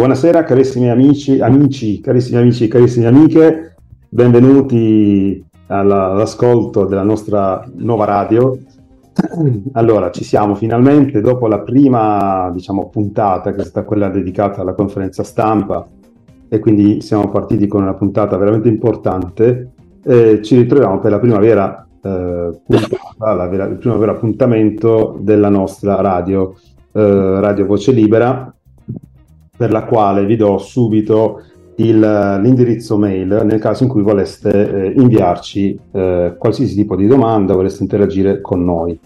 Buonasera carissimi amici, amici, carissimi amici, carissime amiche, benvenuti alla, all'ascolto della nostra nuova radio. Allora, ci siamo finalmente dopo la prima, diciamo, puntata, che è stata quella dedicata alla conferenza stampa, e quindi siamo partiti con una puntata veramente importante. E ci ritroviamo per la prima vera eh, puntata, la vera, il primo vero appuntamento della nostra radio, eh, Radio Voce Libera, per la quale vi do subito il, l'indirizzo mail nel caso in cui voleste eh, inviarci eh, qualsiasi tipo di domanda, voleste interagire con noi.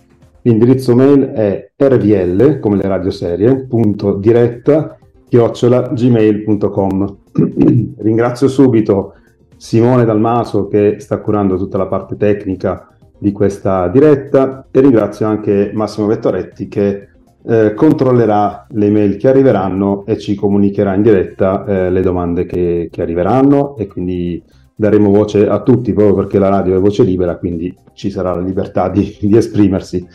L'indirizzo mail è rvl, come le radioserie, punto diretta, chiocciola gmail.com. Ringrazio subito Simone Dalmaso che sta curando tutta la parte tecnica di questa diretta e ringrazio anche Massimo Vettoretti che eh, controllerà le mail che arriveranno e ci comunicherà in diretta eh, le domande che, che, arriveranno e quindi daremo voce a tutti proprio perché la radio è voce libera, quindi ci sarà la libertà di, di esprimersi.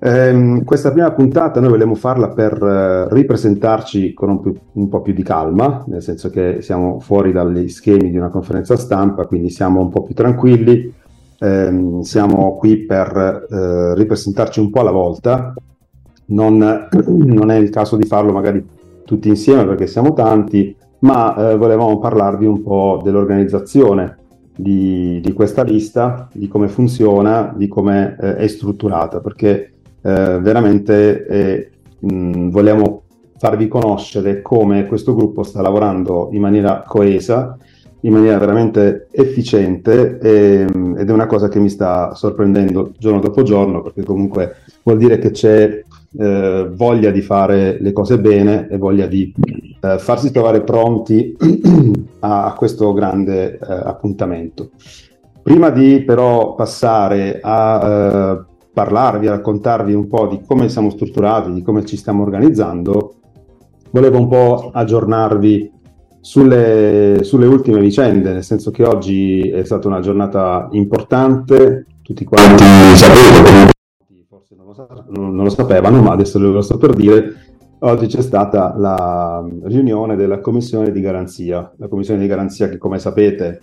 Eh, questa prima puntata noi vogliamo farla per eh, ripresentarci con un, più, un, po' più di calma, nel senso che siamo fuori dagli schemi di una conferenza stampa, quindi siamo un po' più tranquilli, eh, siamo qui per eh, ripresentarci un po' alla volta non, non, è il caso di farlo magari tutti insieme perché siamo tanti, ma eh, volevamo parlarvi un po' dell'organizzazione di, di, questa lista, di come funziona, di come eh, è strutturata, perché eh, veramente eh, mh, vogliamo farvi conoscere come questo gruppo sta lavorando in maniera coesa, in maniera veramente efficiente e, ed è una cosa che mi sta sorprendendo giorno dopo giorno perché comunque vuol dire che c'è eh, voglia di fare le cose bene e voglia di eh, farsi trovare pronti a, a, questo grande eh, appuntamento. Prima di però passare a eh, parlarvi, a raccontarvi un po' di come siamo strutturati, di come ci stiamo organizzando, volevo un po' aggiornarvi sulle, sulle, ultime vicende, nel senso che oggi è stata una giornata importante, tutti quanti sapete, forse non lo, non lo sapevano, ma adesso lo sto per dire, oggi c'è stata la riunione della commissione di garanzia, la commissione di garanzia che come sapete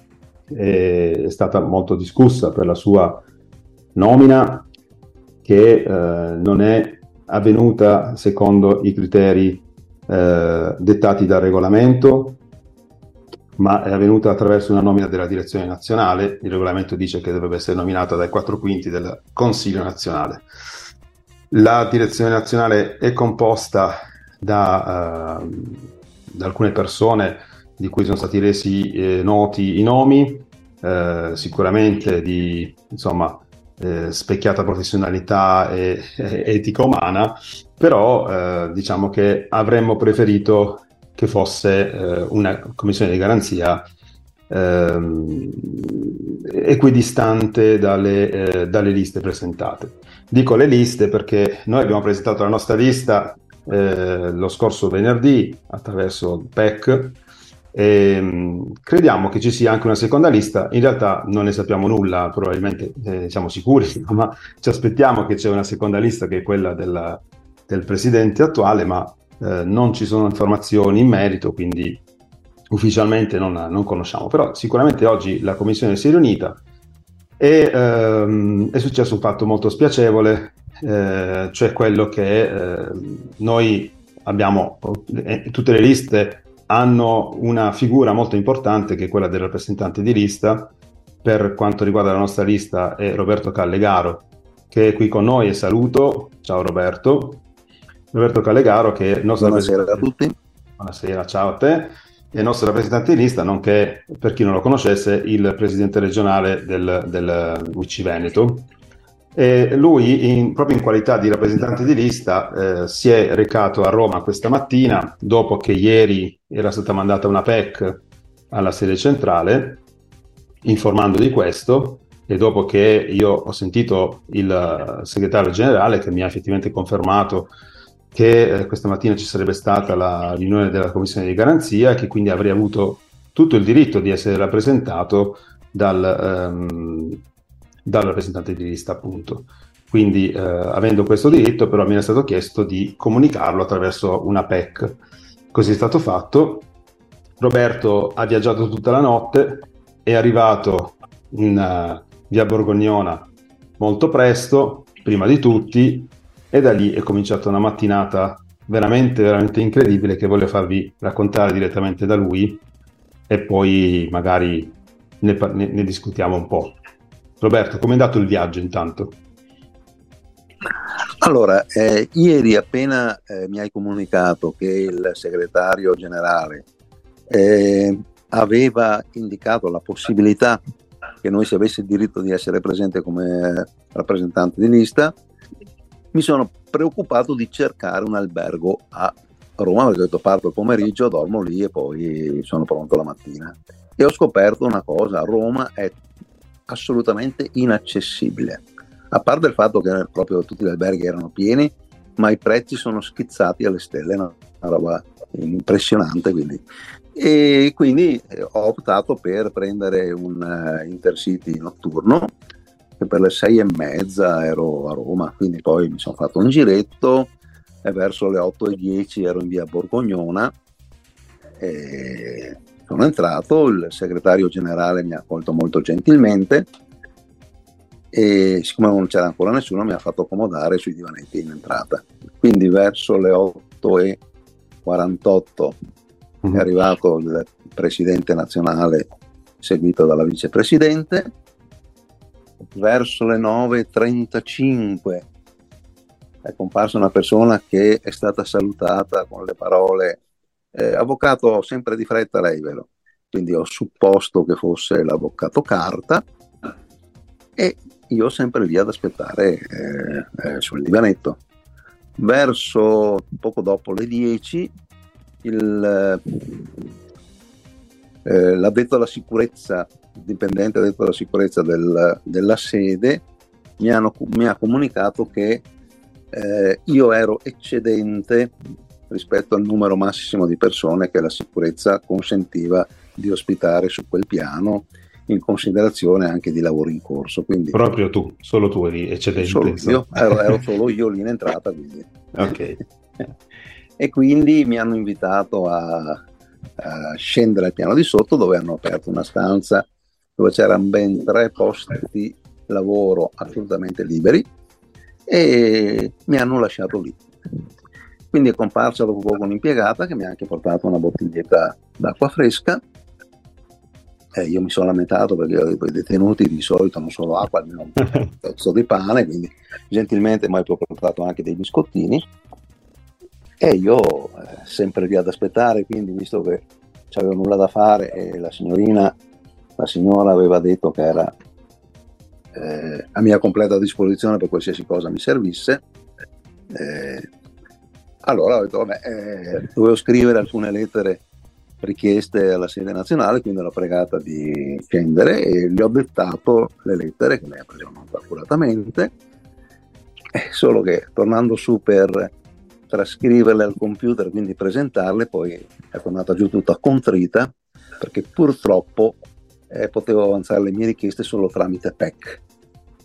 è stata molto discussa per la sua nomina che eh, non è avvenuta secondo i criteri eh, dettati dal regolamento, ma è avvenuta attraverso una nomina della direzione nazionale. Il regolamento dice che dovrebbe essere nominata dai quattro quinti del Consiglio nazionale. La direzione nazionale è composta da, uh, da alcune persone di cui sono stati resi eh, noti i nomi, eh, sicuramente di insomma, eh, specchiata professionalità e, e etica umana, però eh, diciamo che avremmo preferito che fosse eh, una commissione di garanzia ehm, equidistante dalle, eh, dalle, liste presentate. Dico le liste perché noi abbiamo presentato la nostra lista eh, lo scorso venerdì attraverso il PEC e mh, crediamo che ci sia anche una seconda lista, in realtà non ne sappiamo nulla, probabilmente eh, siamo sicuri, ma ci aspettiamo che c'è una seconda lista che è quella della, del presidente attuale, ma eh, non ci sono informazioni in merito, quindi ufficialmente non, non, conosciamo. Però sicuramente oggi la commissione si è riunita e ehm, è successo un fatto molto spiacevole, eh, cioè quello che eh, noi abbiamo, eh, tutte le liste hanno una figura molto importante che è quella del rappresentante di lista. Per quanto riguarda la nostra lista è Roberto Callegaro, che è qui con noi e saluto. Ciao Roberto. Roberto Callegaro, che è il nostro Buonasera a tutti. Buonasera, ciao a te. È il nostro rappresentante di lista, nonché, per chi non lo conoscesse, il presidente regionale del, del UC Veneto. E lui, in, proprio in qualità di rappresentante di lista, eh, si è recato a Roma questa mattina, dopo che ieri era stata mandata una PEC alla sede centrale, informando di questo, e dopo che io ho sentito il segretario generale che mi ha effettivamente confermato che eh, questa mattina ci sarebbe stata la riunione della commissione di garanzia e che quindi avrei avuto tutto il diritto di essere rappresentato dal, um, dal rappresentante di lista, appunto. Quindi, eh, avendo questo diritto, però mi è stato chiesto di comunicarlo attraverso una PEC. così è stato fatto. Roberto ha viaggiato tutta la notte, è arrivato in uh, via Borgognona molto presto, prima di tutti, e da lì è cominciata una mattinata veramente, veramente incredibile che voglio farvi raccontare direttamente da lui e poi magari ne, ne, ne discutiamo un po'. Roberto, come è andato il viaggio intanto? Allora, eh, ieri appena eh, mi hai comunicato che il segretario generale eh, aveva indicato la possibilità che noi si avesse il diritto di essere presente come rappresentante di lista, mi sono preoccupato di cercare un albergo a Roma, perché ho detto parto il pomeriggio, dormo lì e poi sono pronto la mattina. E ho scoperto una cosa, Roma è assolutamente inaccessibile, a parte il fatto che proprio tutti gli alberghi erano pieni, ma i prezzi sono schizzati alle stelle, una, roba impressionante. Quindi. E quindi ho optato per prendere un uh, intercity notturno che per le sei e mezza ero a Roma, quindi poi mi sono fatto un giretto e verso le 8 e 10 ero in via Borgognona e sono entrato, il segretario generale mi ha accolto molto gentilmente e siccome non c'era ancora nessuno mi ha fatto accomodare sui divanetti in entrata. Quindi verso le 8 e 48 mm-hmm. è mhm. arrivato il presidente nazionale seguito dalla vicepresidente verso le 9.35 è comparsa una persona che è stata salutata con le parole eh, avvocato sempre di fretta lei vero? Quindi ho supposto che fosse l'avvocato Carta e io sempre lì ad aspettare eh, eh, sul divanetto. Verso poco dopo le 10 il, eh, l'addetto alla sicurezza dipendente della sicurezza del, della sede mi, hanno, mi, ha comunicato che eh, io ero eccedente rispetto al numero massimo di persone che la sicurezza consentiva di ospitare su quel piano in considerazione anche di lavori in corso. Quindi, Proprio tu, solo tu eri eccedente. Solo io, ero, ero, solo io lì in entrata. Quindi. ok. e quindi mi hanno invitato a, a scendere al piano di sotto dove hanno aperto una stanza dove c'erano ben tre posti di lavoro assolutamente liberi e mi hanno lasciato lì. Quindi è comparsa dopo poco un'impiegata che mi ha anche portato una bottiglietta d'acqua fresca. E io mi sono lamentato perché i detenuti di solito non solo acqua, almeno un pezzo di pane, quindi gentilmente mi ha portato anche dei biscottini. E io eh, sempre lì ad aspettare, quindi visto che c'avevo nulla da fare e la signorina la signora aveva detto che era eh, a mia completa disposizione per qualsiasi cosa mi servisse. Eh, allora ho detto, vabbè, eh, dovevo scrivere alcune lettere richieste alla sede nazionale, quindi l'ho pregata di scendere e gli ho dettato le lettere che lei ha preso molto accuratamente, eh, solo che tornando su per trascriverle al computer, quindi presentarle, poi è tornata giù tutta contrita perché purtroppo eh, potevo avanzare le mie richieste solo tramite PEC.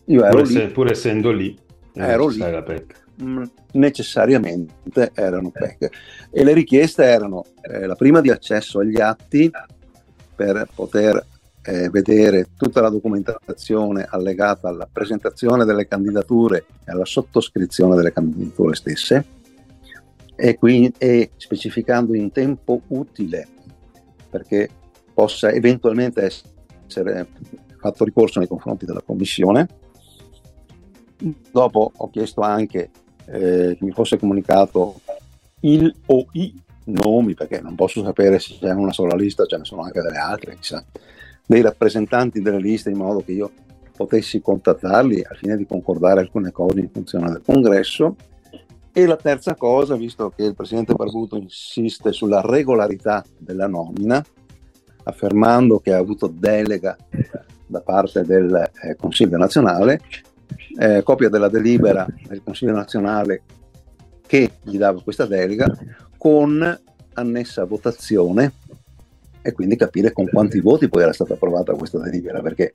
Io ero pur, lì, pur essendo lì, ero lì. Mh, mm, necessariamente erano PEC. E le richieste erano eh, la prima di accesso agli atti per poter eh, vedere tutta la documentazione allegata alla presentazione delle candidature e alla sottoscrizione delle candidature stesse e, qui, e specificando in tempo utile perché possa eventualmente essere fatto ricorso nei confronti della Commissione. Dopo ho chiesto anche eh, che mi fosse comunicato il o i nomi, perché non posso sapere se c'è una sola lista, ce ne sono anche delle altre, chissà, dei rappresentanti delle liste in modo che io potessi contattarli al fine di concordare alcune cose in funzione del congresso. E la terza cosa, visto che il Presidente Barbuto insiste sulla regolarità della nomina, affermando che ha avuto delega da parte del eh, Consiglio nazionale, eh, copia della delibera del Consiglio nazionale che gli dava questa delega con annessa votazione e quindi capire con quanti voti poi era stata approvata questa delibera, perché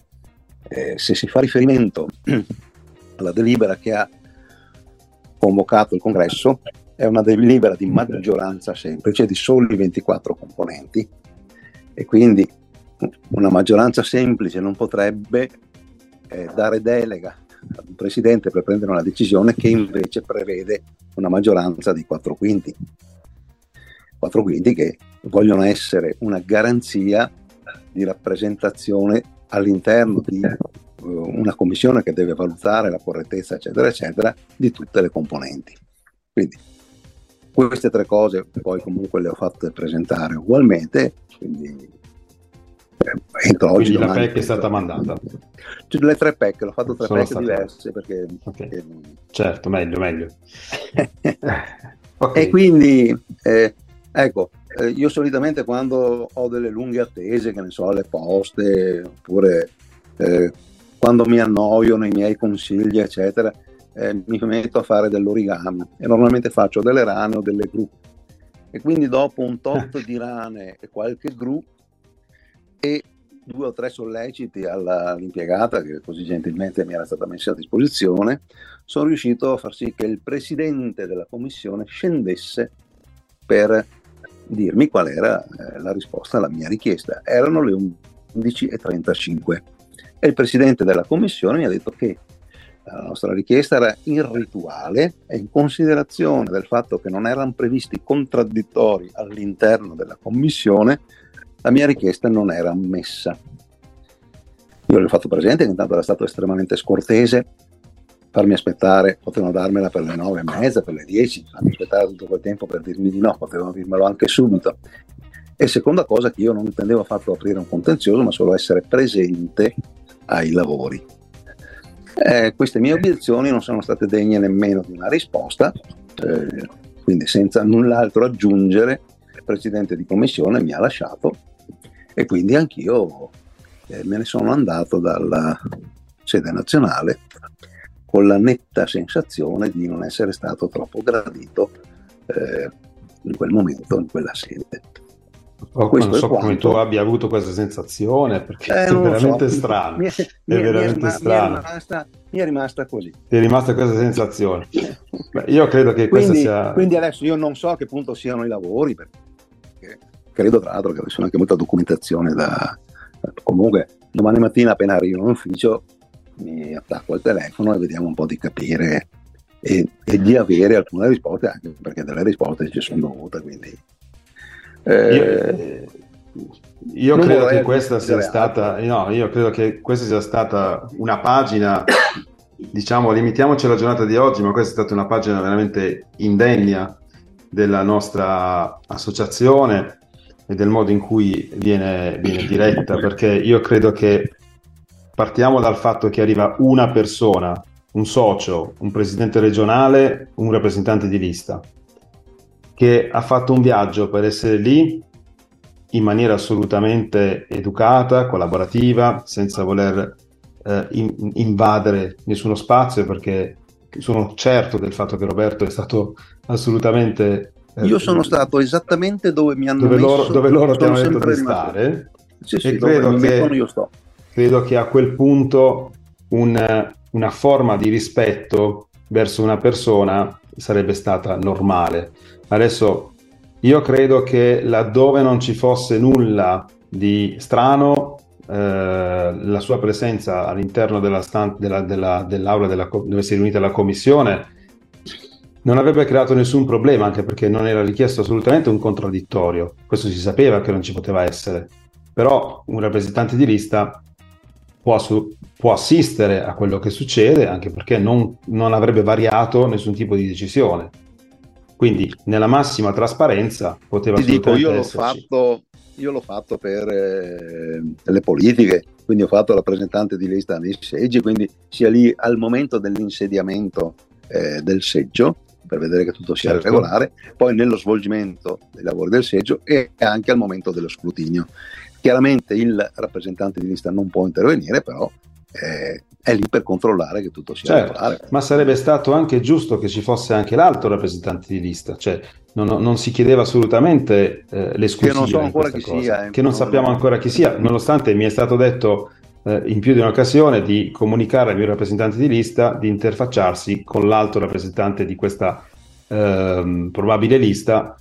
eh, se si fa riferimento alla delibera che ha convocato il congresso, è una delibera di maggioranza semplice di soli 24 componenti e quindi una maggioranza semplice non potrebbe eh, dare delega ad un presidente per prendere una decisione che invece prevede una maggioranza di 4 quinti. 4 quinti che vogliono essere una garanzia di rappresentazione all'interno di uh, una commissione che deve valutare la correttezza, eccetera, eccetera, di tutte le componenti. Quindi queste tre cose poi comunque le ho fatte presentare ugualmente, quindi eh, entro oggi. Quindi la PEC è stata mandata? Le tre PEC, l'ho fatto tre Sono PEC diverse perché... Okay. perché... Certo, meglio, meglio. okay. E quindi, eh, ecco, eh, io solitamente quando ho delle lunghe attese, che ne so, alle poste, oppure eh, quando mi annoio nei miei consigli, eccetera, eh, mi metto a fare dell'origami e normalmente faccio delle rane o delle gru. E quindi dopo un tot di rane e qualche gru e due o tre solleciti all'impiegata che così gentilmente mi era stata messa a disposizione, sono riuscito a far sì che il presidente della commissione scendesse per dirmi qual era eh, la risposta alla mia richiesta. Erano le 11.35 e il presidente della commissione mi ha detto che la nostra richiesta era irrituale e in considerazione del fatto che non erano previsti contraddittori all'interno della commissione, la mia richiesta non era ammessa. Io gli ho fatto presente intanto era stato estremamente scortese farmi aspettare, potevano darmela per le nove e mezza, per le dieci, farmi aspettare tutto quel tempo per dirmi di no, potevano dirmelo anche subito. E seconda cosa che io non intendevo affatto aprire un contenzioso, ma solo essere presente ai lavori. Eh, queste mie obiezioni non sono state degne nemmeno di una risposta, eh, quindi senza null'altro aggiungere, il presidente di commissione mi ha lasciato e quindi anch'io eh, me ne sono andato dalla sede nazionale con la netta sensazione di non essere stato troppo gradito eh, in quel momento, in quella sede. Oh, non so come tu abbia avuto questa sensazione perché eh, è veramente so. strano. Mi è, è mi veramente mi strano. Mi è, rimasta, mi è rimasta così. Ti è rimasta questa sensazione. Beh, io credo che quindi, questa sia. Quindi adesso io non so a che punto siano i lavori, perché credo tra l'altro che ci sia anche molta documentazione da. Comunque, domani mattina appena arrivo in ufficio mi attacco al telefono e vediamo un po' di capire e, e di avere alcune risposte, anche perché delle risposte ci sono dovute, quindi... Eh, io, io credo che questa sia stata, no, io credo che questa sia stata una pagina, diciamo, limitiamoci alla giornata di oggi, ma questa è stata una pagina veramente indegna della nostra associazione e del modo in cui viene, viene diretta, perché io credo che partiamo dal fatto che arriva una persona, un socio, un presidente regionale, un rappresentante di lista, che ha fatto un viaggio per essere lì in maniera assolutamente educata, collaborativa, senza voler eh, in, invadere nessuno spazio, perché sono certo del fatto che Roberto è stato assolutamente... Eh, Io sono stato esattamente dove mi hanno dove messo, loro, dove loro ti hanno detto di stare. Sì, sì, credo che io sto credo che a quel punto un, una forma di rispetto verso una persona sarebbe stata normale. Adesso io credo che laddove non ci fosse nulla di strano, eh, la sua presenza all'interno della stan- della, della, dell'aula della, dove si è riunita la commissione non avrebbe creato nessun problema, anche perché non era richiesto assolutamente un contraddittorio. Questo si sapeva che non ci poteva essere. Però un rappresentante di lista può, può, assistere a quello che succede, anche perché non, non avrebbe variato nessun tipo di decisione. Quindi, nella massima trasparenza, poteva Ti dico, io l'ho, fatto, io l'ho fatto per eh, le politiche, quindi ho fatto rappresentante di lista nei seggi, quindi sia lì al momento dell'insediamento eh, del seggio, per vedere che tutto sia certo. regolare, poi nello svolgimento dei lavori del seggio e anche al momento dello scrutinio. Chiaramente il rappresentante di lista non può intervenire, però eh, è lì per controllare che tutto sia certo, regolare. Ma sarebbe stato anche giusto che ci fosse anche l'altro rappresentante di lista, cioè non, non si chiedeva assolutamente eh, l'esclusiva. Che non so ancora chi cosa, sia. Eh, che non sappiamo ancora chi sia, nonostante mi è stato detto eh, in più di un'occasione di comunicare al mio rappresentante di lista di interfacciarsi con l'altro rappresentante di questa ehm, probabile lista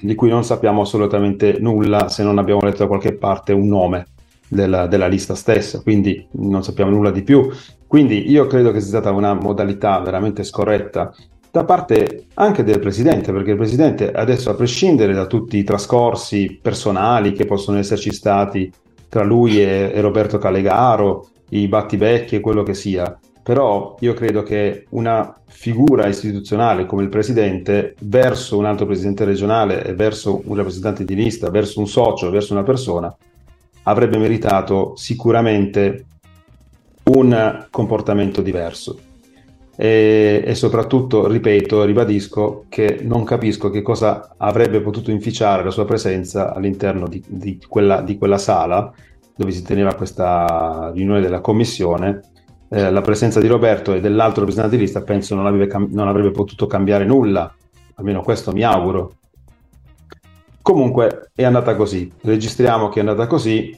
di cui non sappiamo assolutamente nulla se non abbiamo letto da qualche parte un nome della, della, lista stessa, quindi non sappiamo nulla di più. Quindi io credo che sia stata una modalità veramente scorretta da parte anche del presidente, perché il presidente adesso, a prescindere da tutti i trascorsi personali che possono esserci stati tra lui e, e Roberto Calegaro, i battibecchi e quello che sia, però io credo che una figura istituzionale come il presidente verso un altro presidente regionale verso un rappresentante di lista, verso un socio, verso una persona, avrebbe meritato sicuramente un comportamento diverso. E, e, soprattutto, ripeto, ribadisco che non capisco che cosa avrebbe potuto inficiare la sua presenza all'interno di, di, quella, di quella, sala dove si teneva questa riunione della commissione. Eh, la presenza di Roberto e dell'altro rappresentante di lista penso non non avrebbe potuto cambiare nulla, almeno questo mi auguro. Comunque è andata così, registriamo che è andata così,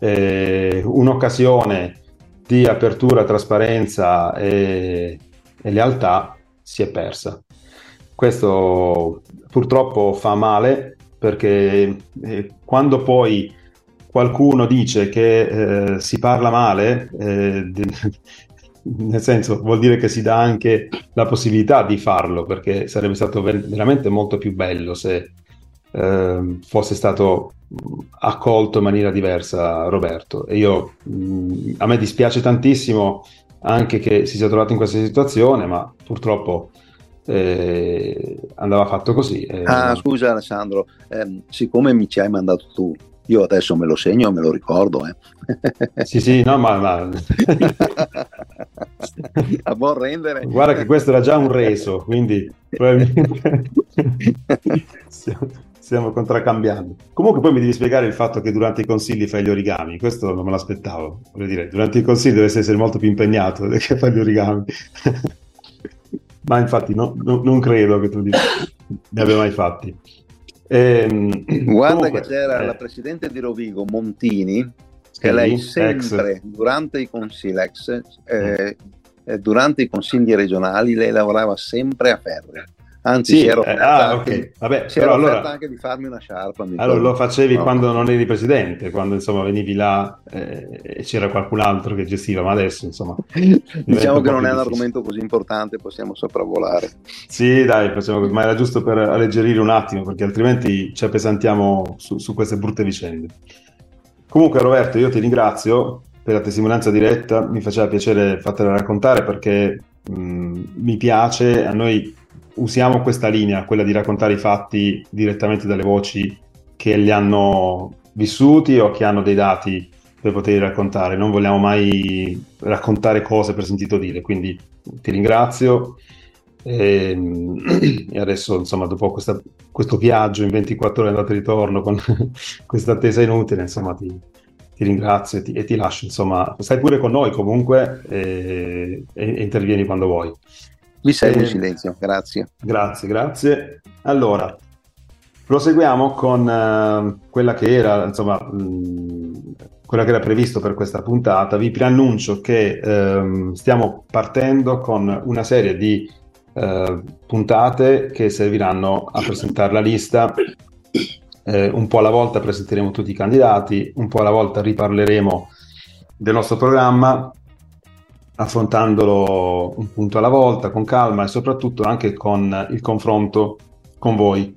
eh, un'occasione di apertura, trasparenza e, e lealtà si è persa. Questo purtroppo fa male perché eh, quando poi qualcuno dice che eh, si parla male, eh, nel senso vuol dire che si dà anche la possibilità di farlo, perché sarebbe stato ver- veramente molto più bello se eh, fosse stato accolto in maniera diversa Roberto. E io, mh, a me dispiace tantissimo anche che si sia trovato in questa situazione, ma purtroppo eh, andava fatto così. Eh. Ah, scusa Alessandro, eh, siccome mi ci hai mandato tu, io adesso me lo segno me lo ricordo. Eh. Sì, sì, no, ma... ma... A buon rendere. Guarda che questo era già un reso, quindi stiamo contraccambiando. Comunque poi mi devi spiegare il fatto che durante i consigli fai gli origami, questo non me l'aspettavo, voglio dire, durante i consigli dovresti essere molto più impegnato che fai gli origami. Ma infatti no, no, non credo che tu ne abbia mai fatti. Ehm, Guarda comunque, che c'era eh, la presidente di Rovigo, Montini, che lei sempre, ex. durante i consigli, ex, eh, mm. durante i consigli regionali, lei lavorava sempre a Ferri Anzi, sì, ero eh, ah, okay. Vabbè, si però allora, anche di farmi una sciarpa. Allora lo facevi no. quando non eri presidente, quando insomma venivi là eh, e c'era qualcun altro che gestiva, ma adesso insomma... diciamo che non è un argomento così importante, possiamo sopravvolare. Sì, dai, così, ma era giusto per alleggerire un attimo, perché altrimenti ci appesantiamo su, su queste brutte vicende. Comunque Roberto, io ti ringrazio per la testimonianza diretta, mi faceva piacere fartela raccontare perché mh, mi piace, a noi usiamo questa linea, quella di raccontare i fatti direttamente dalle voci che li hanno vissuti o che hanno dei dati per poterli raccontare. Non vogliamo mai raccontare cose per sentito dire, quindi ti ringrazio. E, ehm, e adesso, insomma, dopo questa, questo viaggio in 24 ore andata e ritorno con questa attesa inutile, insomma, ti, ti ringrazio e ti, e ti, lascio. Insomma, stai pure con noi comunque e, e intervieni quando vuoi. Vi seguo in silenzio, grazie. Grazie, grazie. Allora, proseguiamo con uh, quella che era, insomma, mh, quella che era previsto per questa puntata. Vi preannuncio che um, stiamo partendo con una serie di uh, puntate che serviranno a presentare la lista. Eh, un po' alla volta presenteremo tutti i candidati, un po' alla volta riparleremo del nostro programma affrontandolo un punto alla volta, con calma e soprattutto anche con il confronto con voi.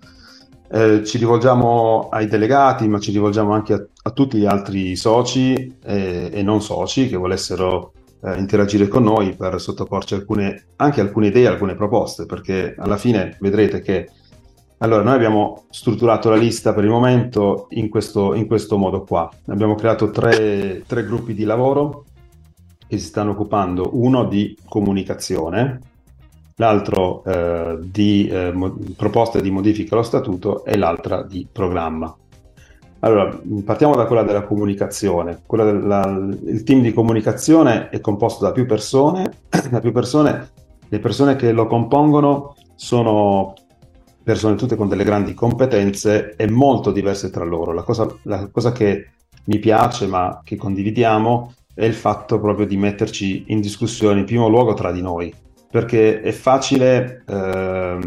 Eh, ci rivolgiamo ai delegati, ma ci rivolgiamo anche a, a tutti gli altri soci eh, e non soci che volessero eh, interagire con noi per sottoporci alcune, anche alcune idee, alcune proposte, perché alla fine vedrete che allora, noi abbiamo strutturato la lista per il momento in questo, in questo modo qua. Abbiamo creato tre, tre gruppi di lavoro che si stanno occupando uno di comunicazione, l'altro eh, di eh, mo- proposte di modifica allo statuto e l'altra di programma. Allora, partiamo da quella della comunicazione. Quella della, il team di comunicazione è composto da più persone, da più persone, le persone che lo compongono sono persone tutte con delle grandi competenze e molto diverse tra loro. La cosa, la cosa che mi piace ma che condividiamo è il fatto proprio di metterci in discussione in primo luogo tra di noi, perché è facile eh,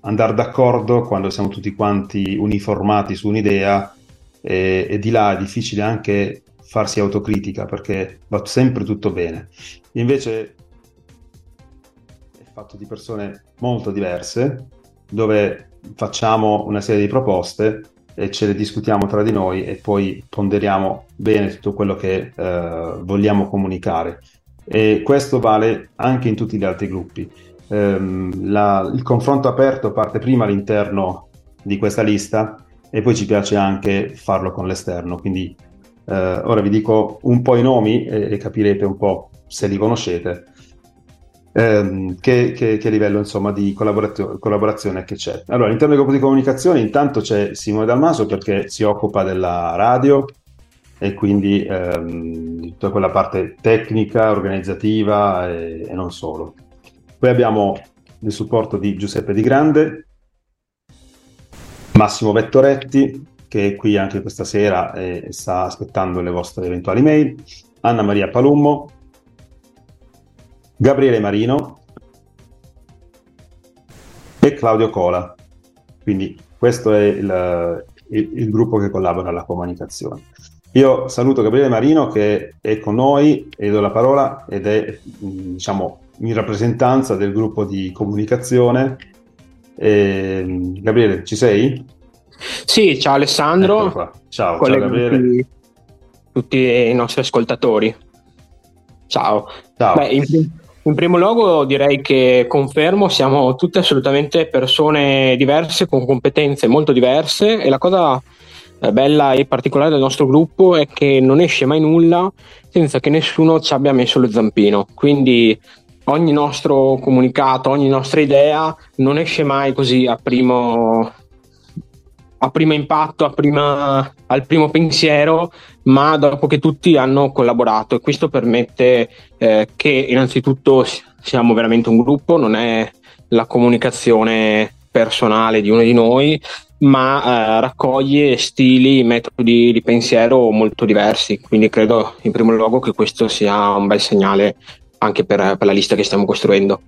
andare d'accordo quando siamo tutti quanti uniformati su un'idea e, e di là è difficile anche farsi autocritica perché va sempre tutto bene. Invece è fatto di persone molto diverse dove facciamo una serie di proposte e ce le discutiamo tra di noi e poi ponderiamo bene tutto quello che eh, vogliamo comunicare. E questo vale anche in tutti gli altri gruppi. Ehm, la, il confronto aperto parte prima all'interno di questa lista e poi ci piace anche farlo con l'esterno. Quindi eh, ora vi dico un po' i nomi e, e capirete un po' se li conoscete ehm, che, che, che, livello insomma, di collaborazio- collaborazione che c'è. Allora, all'interno del gruppo di comunicazione intanto c'è Simone Dalmaso perché si occupa della radio e quindi ehm, tutta quella parte tecnica, organizzativa e, e, non solo. Poi abbiamo il supporto di Giuseppe Di Grande, Massimo Vettoretti, che è qui anche questa sera e sta aspettando le vostre eventuali mail, Anna Maria Palummo, Gabriele Marino e Claudio Cola. Quindi questo è il, il, il, gruppo che collabora alla comunicazione. Io saluto Gabriele Marino che è con noi e do la parola ed è diciamo in rappresentanza del gruppo di comunicazione. E, Gabriele, ci sei? Sì, ciao Alessandro. Ciao, ciao Gabriele. Tutti i nostri ascoltatori. Ciao. ciao. Beh, in, in primo luogo direi che confermo, siamo tutte assolutamente persone diverse, con competenze molto diverse e la cosa eh, bella e particolare del nostro gruppo è che non esce mai nulla senza che nessuno ci abbia messo lo zampino. Quindi ogni nostro comunicato, ogni nostra idea non esce mai così a primo, a primo impatto, a prima, al primo pensiero, ma dopo che tutti hanno collaborato e questo permette eh, che innanzitutto siamo veramente un gruppo, non è la comunicazione personale di uno di noi, ma eh, raccoglie stili, metodi di pensiero molto diversi, quindi credo in primo luogo che questo sia un bel segnale anche per, per la lista che stiamo costruendo.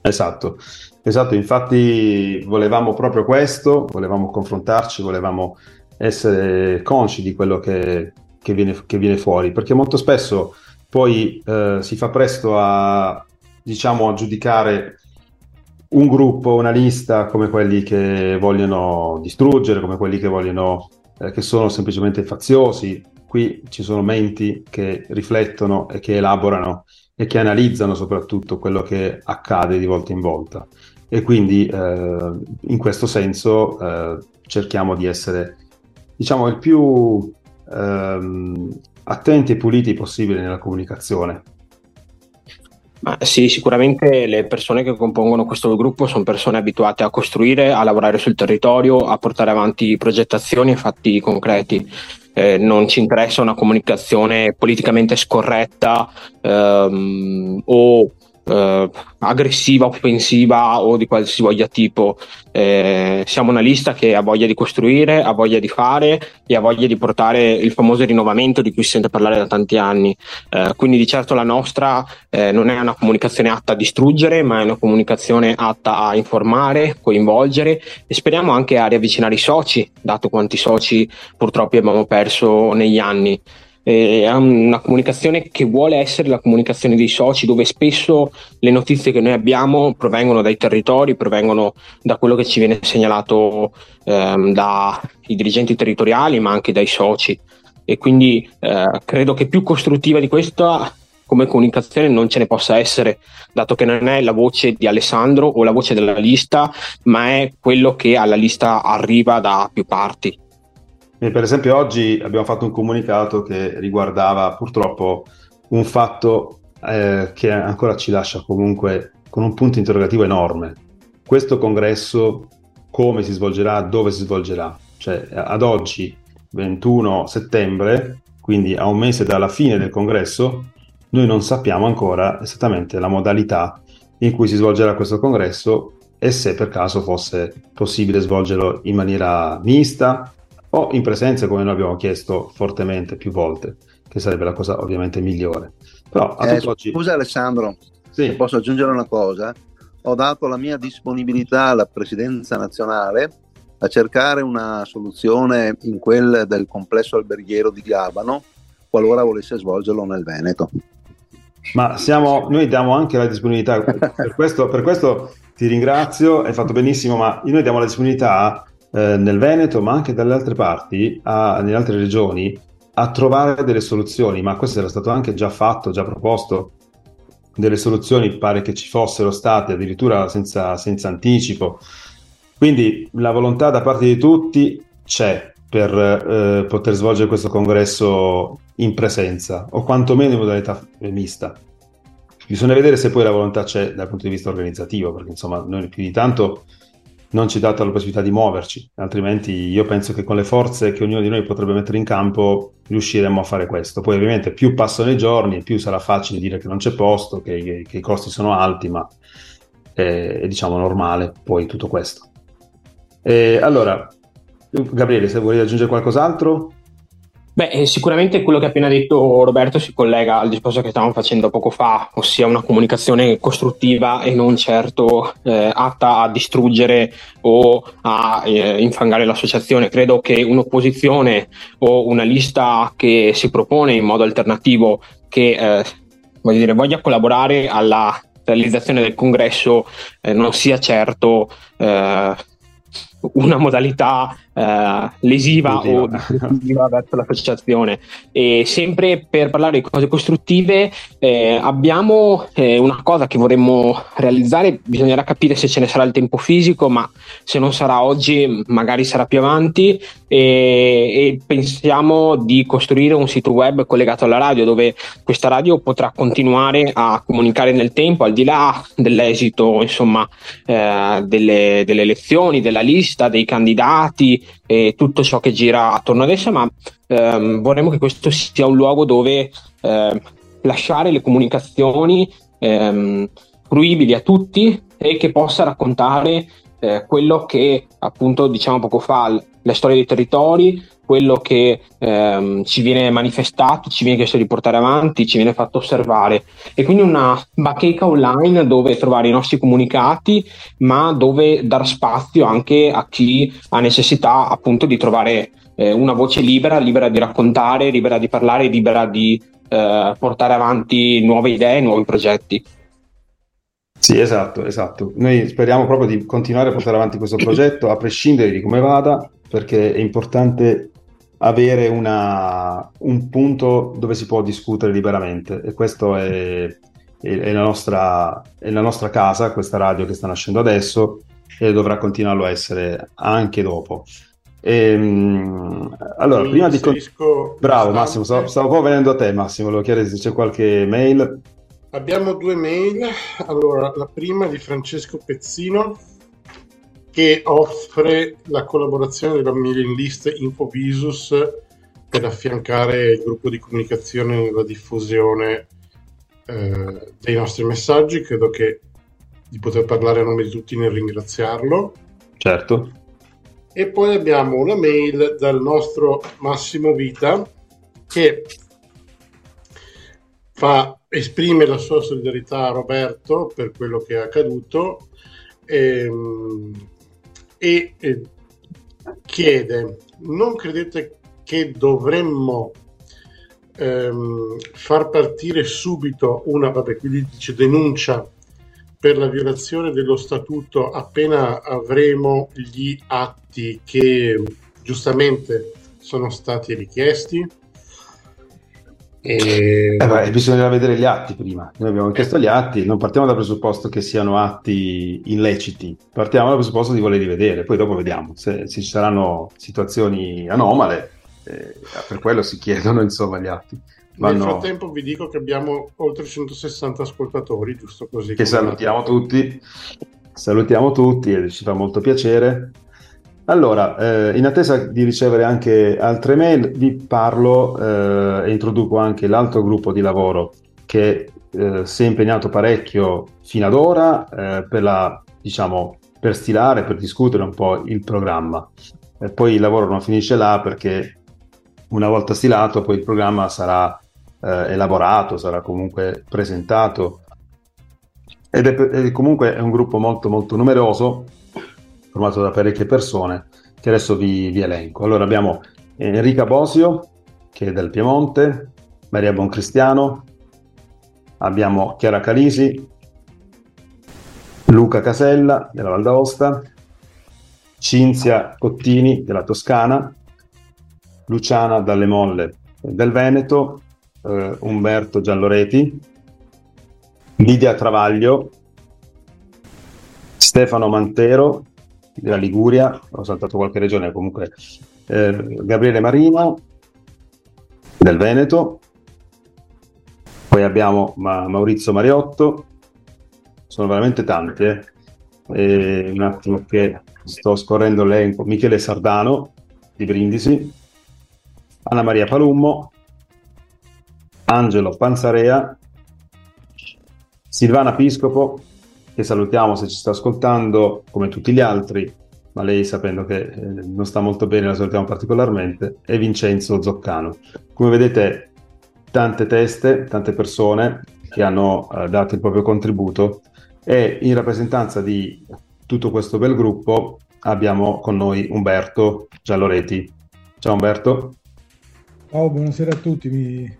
Esatto. Esatto, infatti volevamo proprio questo, volevamo confrontarci, volevamo essere consci di quello che, che, viene, che viene, fuori, perché molto spesso poi eh, si fa presto a, diciamo, a giudicare un gruppo, una lista come quelli che vogliono distruggere, come quelli che vogliono, eh, che sono semplicemente faziosi. Qui ci sono menti che riflettono e che elaborano e che analizzano soprattutto quello che accade di volta in volta. E quindi eh, in questo senso eh, cerchiamo di essere, diciamo, il più ehm, attenti e puliti possibile nella comunicazione. Ma sì, sicuramente le persone che compongono questo gruppo sono persone abituate a costruire, a lavorare sul territorio, a portare avanti progettazioni e fatti concreti eh, non ci interessa una comunicazione politicamente scorretta ehm, o eh, aggressiva, offensiva o di qualsivoglia tipo. Eh, siamo una lista che ha voglia di costruire, ha voglia di fare e ha voglia di portare il famoso rinnovamento di cui si sente parlare da tanti anni. Eh, quindi di certo la nostra eh, non è una comunicazione atta a distruggere, ma è una comunicazione atta a informare, coinvolgere e speriamo anche a riavvicinare i soci, dato quanti soci purtroppo abbiamo perso negli anni è una comunicazione che vuole essere la comunicazione dei soci, dove spesso le notizie che noi abbiamo provengono dai territori, provengono da quello che ci viene segnalato ehm, dai dirigenti territoriali, ma anche dai soci. E quindi eh, credo che più costruttiva di questa come comunicazione non ce ne possa essere, dato che non è la voce di Alessandro o la voce della lista, ma è quello che alla lista arriva da più parti. E per esempio oggi abbiamo fatto un comunicato che riguardava purtroppo un fatto eh, che ancora ci lascia comunque con un punto interrogativo enorme. Questo congresso come si svolgerà, dove si svolgerà? Cioè ad oggi, 21 settembre, quindi a un mese dalla fine del congresso, noi non sappiamo ancora esattamente la modalità in cui si svolgerà questo congresso e se per caso fosse possibile svolgerlo in maniera mista o in presenza come noi abbiamo chiesto fortemente più volte, che sarebbe la cosa ovviamente migliore. Però eh, oggi... Scusa Alessandro, sì. se posso aggiungere una cosa, ho dato la mia disponibilità alla presidenza nazionale a cercare una soluzione in quel del complesso alberghiero di Gabano, qualora volesse svolgerlo nel Veneto. Ma siamo, noi diamo anche la disponibilità, per questo, per questo ti ringrazio, hai fatto benissimo, ma noi diamo la disponibilità eh, nel Veneto, ma anche dalle altre parti, a, nelle altre regioni, a trovare delle soluzioni, ma questo era stato anche già fatto, già proposto, delle soluzioni pare che ci fossero state addirittura senza, senza anticipo. Quindi la volontà da parte di tutti c'è per eh, poter svolgere questo congresso in presenza o quantomeno in modalità mista. Bisogna vedere se poi la volontà c'è dal punto di vista organizzativo, perché insomma noi più di tanto non ci è data la possibilità di muoverci, altrimenti io penso che con le forze che ognuno di noi potrebbe mettere in campo riusciremmo a fare questo. Poi ovviamente più passano i giorni, più sarà facile dire che non c'è posto, che, che, i costi sono alti, ma è, è, diciamo normale poi tutto questo. E, allora, Gabriele, se vuoi aggiungere qualcos'altro? Beh, eh, sicuramente quello che ha appena detto Roberto si collega al discorso che stavamo facendo poco fa, ossia una comunicazione costruttiva e non certo eh, atta a distruggere o a eh, infangare l'associazione. Credo che un'opposizione o una lista che si propone in modo alternativo che eh, dire, voglia collaborare alla realizzazione del congresso eh, non sia certo eh, una modalità eh, lesiva o distruttiva verso l'associazione. E sempre per parlare di cose costruttive, eh, abbiamo eh, una cosa che vorremmo realizzare, bisognerà capire se ce ne sarà il tempo fisico, ma se non sarà oggi, magari sarà più avanti. E, e pensiamo di costruire un sito web collegato alla radio dove questa radio potrà continuare a comunicare nel tempo al di là dell'esito insomma eh, delle, delle elezioni della lista dei candidati e tutto ciò che gira attorno ad essa, ma ehm, vorremmo che questo sia un luogo dove eh, lasciare le comunicazioni ehm, fruibili a tutti e che possa raccontare eh, quello che appunto diciamo poco fa, le storie dei territori, quello che ehm, ci viene manifestato, ci viene chiesto di portare avanti, ci viene fatto osservare. E quindi una bacheca online dove trovare i nostri comunicati, ma dove dar spazio anche a chi ha necessità appunto di trovare eh, una voce libera, libera di raccontare, libera di parlare, libera di eh, portare avanti nuove idee, nuovi progetti. Sì, esatto, esatto. Noi speriamo proprio di continuare a portare avanti questo progetto, a prescindere di come vada, perché è importante avere una, un punto dove si può discutere liberamente e questo è, è, è, la nostra, è, la nostra, casa, questa radio che sta nascendo adesso e dovrà continuarlo a essere anche dopo. Ehm, allora, prima di... Con... Bravo Massimo, stavo, stavo un po' venendo a te Massimo, volevo chiedere se c'è qualche mail. Abbiamo due mail, allora la prima è di Francesco Pezzino che offre la collaborazione della mailing list Infovisus per affiancare il gruppo di comunicazione nella diffusione eh, dei nostri messaggi. Credo che di poter parlare a nome di tutti nel ringraziarlo. Certo. E poi abbiamo una mail dal nostro Massimo Vita che fa, esprime la sua solidarietà a Roberto per quello che è accaduto. E, ehm, e chiede, non credete che dovremmo ehm, far partire subito una, vabbè, qui dice denuncia per la violazione dello statuto appena avremo gli atti che giustamente sono stati richiesti? E... Eh beh, bisogna vedere gli atti prima. Noi abbiamo chiesto gli atti, non partiamo dal presupposto che siano atti illeciti, partiamo dal presupposto di volerli vedere, poi dopo vediamo se, se ci saranno situazioni anomale, eh, per quello si chiedono insomma gli atti. Vanno... Nel frattempo vi dico che abbiamo oltre 160 ascoltatori, giusto così. Che salutiamo tutti, salutiamo tutti e ci fa molto piacere. Allora, eh, in attesa di ricevere anche altre mail, vi parlo eh, e introduco anche l'altro gruppo di lavoro che eh, si è impegnato parecchio fino ad ora eh, per, la, diciamo, per stilare, per discutere un po' il programma. Poi il lavoro non finisce là perché una volta stilato poi il programma sarà eh, elaborato, sarà comunque presentato ed è, è, comunque è un gruppo molto molto numeroso, formato da parecchie persone, che adesso vi, vi elenco. Allora abbiamo Enrica Bosio, che è del Piemonte, Maria Boncristiano, abbiamo Chiara Calisi, Luca Casella della Val d'Aosta, Cinzia Cottini della Toscana, Luciana Dalle Molle del Veneto, eh, Umberto Gialloreti, Lidia Travaglio, Stefano Mantero della Liguria, ho saltato qualche regione comunque, eh, Gabriele Marino del Veneto, poi abbiamo Ma- Maurizio Mariotto, sono veramente tanti, eh. E un attimo che sto scorrendo l'elenco, Michele Sardano di Brindisi, Anna Maria Palummo, Angelo Panzarea, Silvana Piscopo, che salutiamo se ci sta ascoltando, come tutti gli altri, ma lei sapendo che eh, non sta molto bene la salutiamo particolarmente, e Vincenzo Zoccano. Come vedete, tante teste, tante persone che hanno eh, dato il proprio contributo e in rappresentanza di tutto questo bel gruppo abbiamo con noi Umberto Gialloreti. Ciao Umberto. Ciao, buonasera a tutti. Mi...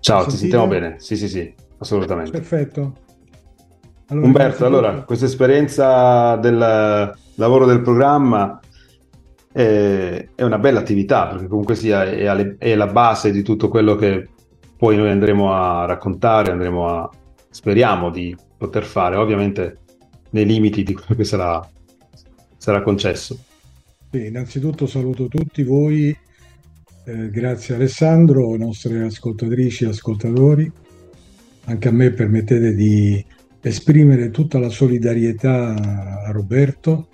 Ciao, ti sentiamo bene? Sì, sì, sì, assolutamente. Perfetto. Allora, Umberto, allora, questa esperienza del lavoro del programma è, è, una bella attività, perché comunque sia è, alle, è la base di tutto quello che poi noi andremo a raccontare, andremo a, speriamo di poter fare, ovviamente nei limiti di quello che sarà, sarà concesso. Sì, innanzitutto saluto tutti voi, eh, grazie Alessandro, nostre ascoltatrici e ascoltatori. Anche a me permettete di esprimere tutta la solidarietà a Roberto.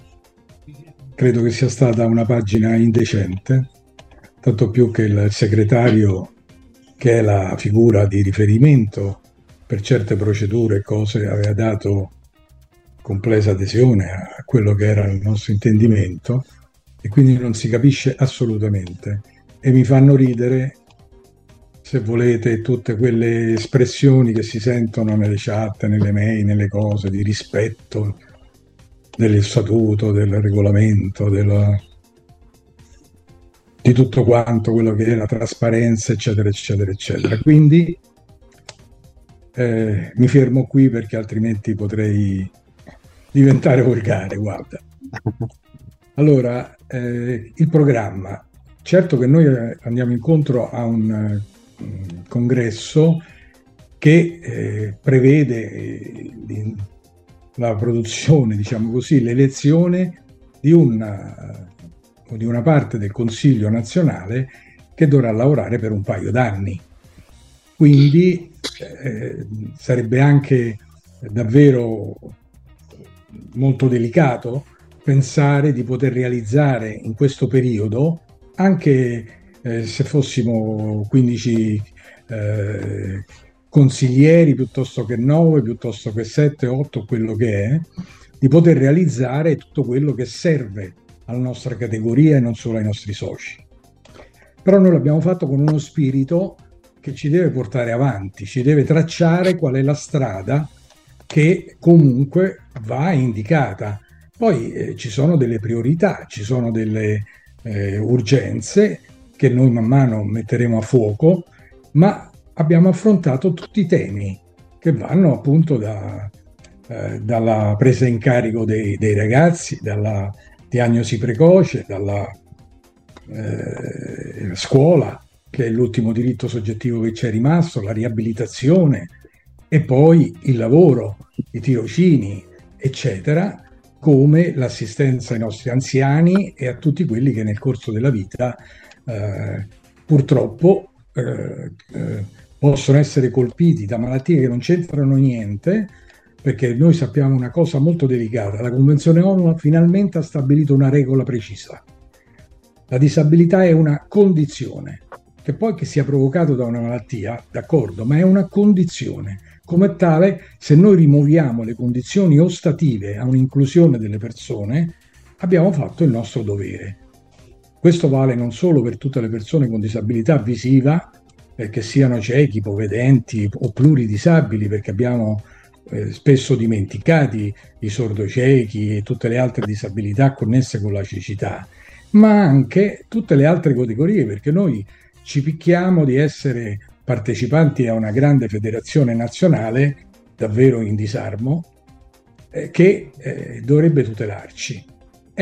Credo che sia stata una pagina indecente, tanto più che il segretario, che è la figura di riferimento per certe procedure e cose aveva dato complessa adesione a quello che era il nostro intendimento e quindi non si capisce assolutamente e mi fanno ridere se volete tutte quelle espressioni che si sentono nelle chat, nelle mail, nelle cose di rispetto del statuto, del regolamento, della, di tutto quanto quello che è la trasparenza, eccetera, eccetera, eccetera. Quindi eh, mi fermo qui perché altrimenti potrei diventare volgare, guarda. Allora, eh, il programma. Certo che noi andiamo incontro a un uh, congresso che eh, prevede eh, la produzione, diciamo così, l'elezione di una, di una parte del Consiglio nazionale che dovrà lavorare per un paio d'anni. Quindi eh, sarebbe anche davvero molto delicato pensare di poter realizzare in questo periodo, anche eh, se fossimo 15 eh, consiglieri piuttosto che 9, piuttosto che 7, 8, quello che è, di poter realizzare tutto quello che serve alla nostra categoria e non solo ai nostri soci. Però noi l'abbiamo fatto con uno spirito che ci deve portare avanti, ci deve tracciare qual è la strada che comunque va indicata. Poi eh, ci sono delle priorità, ci sono delle eh, urgenze che noi man mano metteremo a fuoco, ma abbiamo affrontato tutti i temi che vanno appunto da, eh, dalla presa in carico dei, dei, ragazzi, dalla diagnosi precoce, dalla eh, scuola, che è l'ultimo diritto soggettivo che ci è rimasto, la riabilitazione e poi il lavoro, i tirocini, eccetera, come l'assistenza ai nostri anziani e a tutti quelli che nel corso della vita eh, purtroppo eh, eh, possono essere colpiti da malattie che non c'entrano niente, perché noi sappiamo una cosa molto delicata, la Convenzione ONU finalmente ha stabilito una regola precisa. La disabilità è una condizione, che poi che sia provocato da una malattia, d'accordo, ma è una condizione. Come tale, se noi rimuoviamo le condizioni ostative a un'inclusione delle persone, abbiamo fatto il nostro dovere. Questo vale non solo per tutte le persone con disabilità visiva, perché siano ciechi, povedenti o pluridisabili, perché abbiamo eh, spesso dimenticati, i sordociechi e tutte le altre disabilità connesse con la cecità, ma anche tutte le altre categorie, perché noi ci picchiamo di essere partecipanti a una grande federazione nazionale, davvero in disarmo, eh, che eh, dovrebbe tutelarci.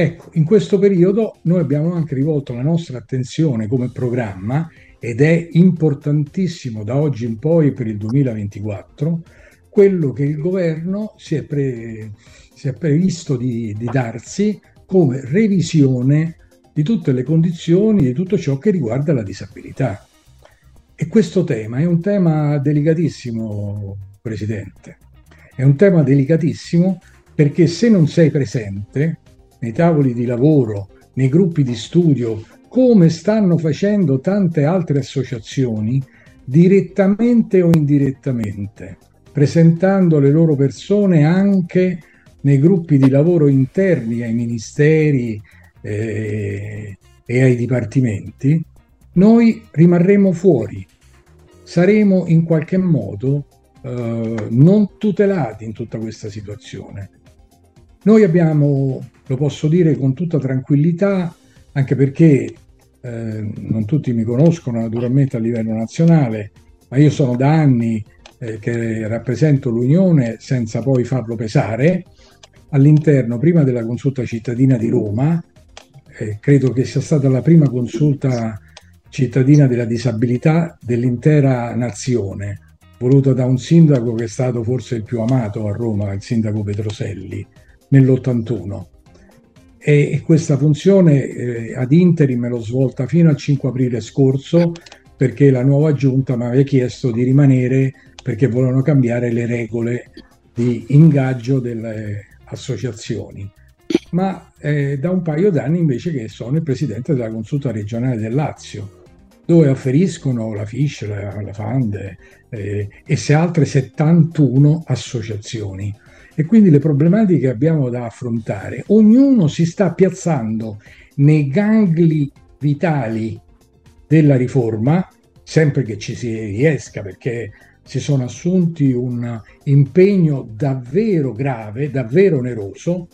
Ecco, in questo periodo noi abbiamo anche rivolto la nostra attenzione come programma, ed è importantissimo da oggi in poi per il 2024, quello che il governo si è, pre, si è previsto di, di darsi come revisione di tutte le condizioni, di tutto ciò che riguarda la disabilità. E questo tema è un tema delicatissimo, Presidente. È un tema delicatissimo perché se non sei presente nei tavoli di lavoro, nei gruppi di studio, come stanno facendo tante altre associazioni, direttamente o indirettamente, presentando le loro persone anche nei gruppi di lavoro interni ai ministeri eh, e ai dipartimenti, noi rimarremo fuori, saremo in qualche modo eh, non tutelati in tutta questa situazione. Noi abbiamo, lo posso dire con tutta tranquillità, anche perché eh, non tutti mi conoscono naturalmente a livello nazionale, ma io sono da anni eh, che rappresento l'Unione senza poi farlo pesare all'interno prima della consulta cittadina di Roma, eh, credo che sia stata la prima consulta cittadina della disabilità dell'intera nazione, voluta da un sindaco che è stato forse il più amato a Roma, il sindaco Petroselli, nell'81. E, questa funzione eh, ad interim l'ho svolta fino al 5 aprile scorso perché la nuova giunta mi aveva chiesto di rimanere perché volevano cambiare le regole di ingaggio delle associazioni. Ma eh, da un paio d'anni invece che sono il presidente della consulta regionale del Lazio dove afferiscono la FISH, la, la FAND eh, e se altre 71 associazioni. E quindi le problematiche che abbiamo da affrontare, ognuno si sta piazzando nei gangli vitali della riforma, sempre che ci si riesca, perché si sono assunti un impegno davvero grave, davvero oneroso,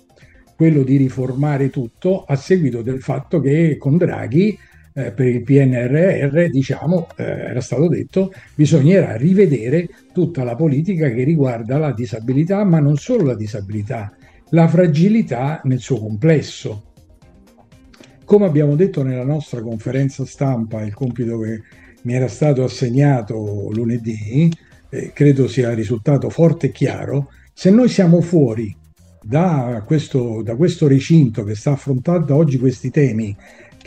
quello di riformare tutto a seguito del fatto che con Draghi eh, per il PNRR, diciamo, eh, era stato detto, bisognerà rivedere tutta la politica che riguarda la disabilità, ma non solo la disabilità, la fragilità nel suo complesso. Come abbiamo detto nella nostra conferenza stampa, il compito che mi era stato assegnato lunedì, eh, credo sia risultato forte e chiaro, se noi siamo fuori da questo, da questo recinto che sta affrontando oggi questi temi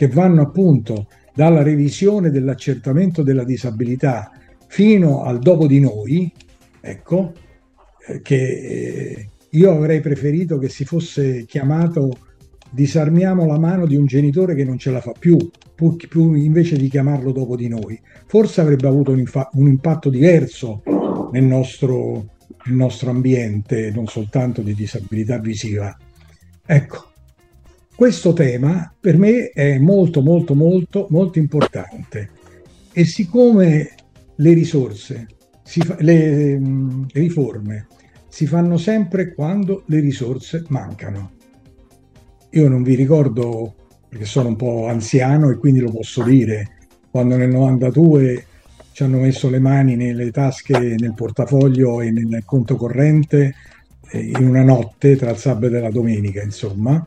che vanno appunto dalla revisione dell'accertamento della disabilità fino al dopo di noi, ecco, eh, che eh, io avrei preferito che si fosse chiamato disarmiamo la mano di un genitore che non ce la fa più, più invece di chiamarlo dopo di noi. Forse avrebbe avuto un, infa- un impatto diverso nel nostro, nel nostro ambiente, non soltanto di disabilità visiva. Ecco, questo tema per me è molto molto molto molto importante e siccome le risorse, fa, le, le riforme si fanno sempre quando le risorse mancano. Io non vi ricordo, perché sono un po' anziano e quindi lo posso dire, quando nel 92 ci hanno messo le mani nelle tasche, nel portafoglio e nel conto corrente eh, in una notte tra il sabato e la domenica, insomma,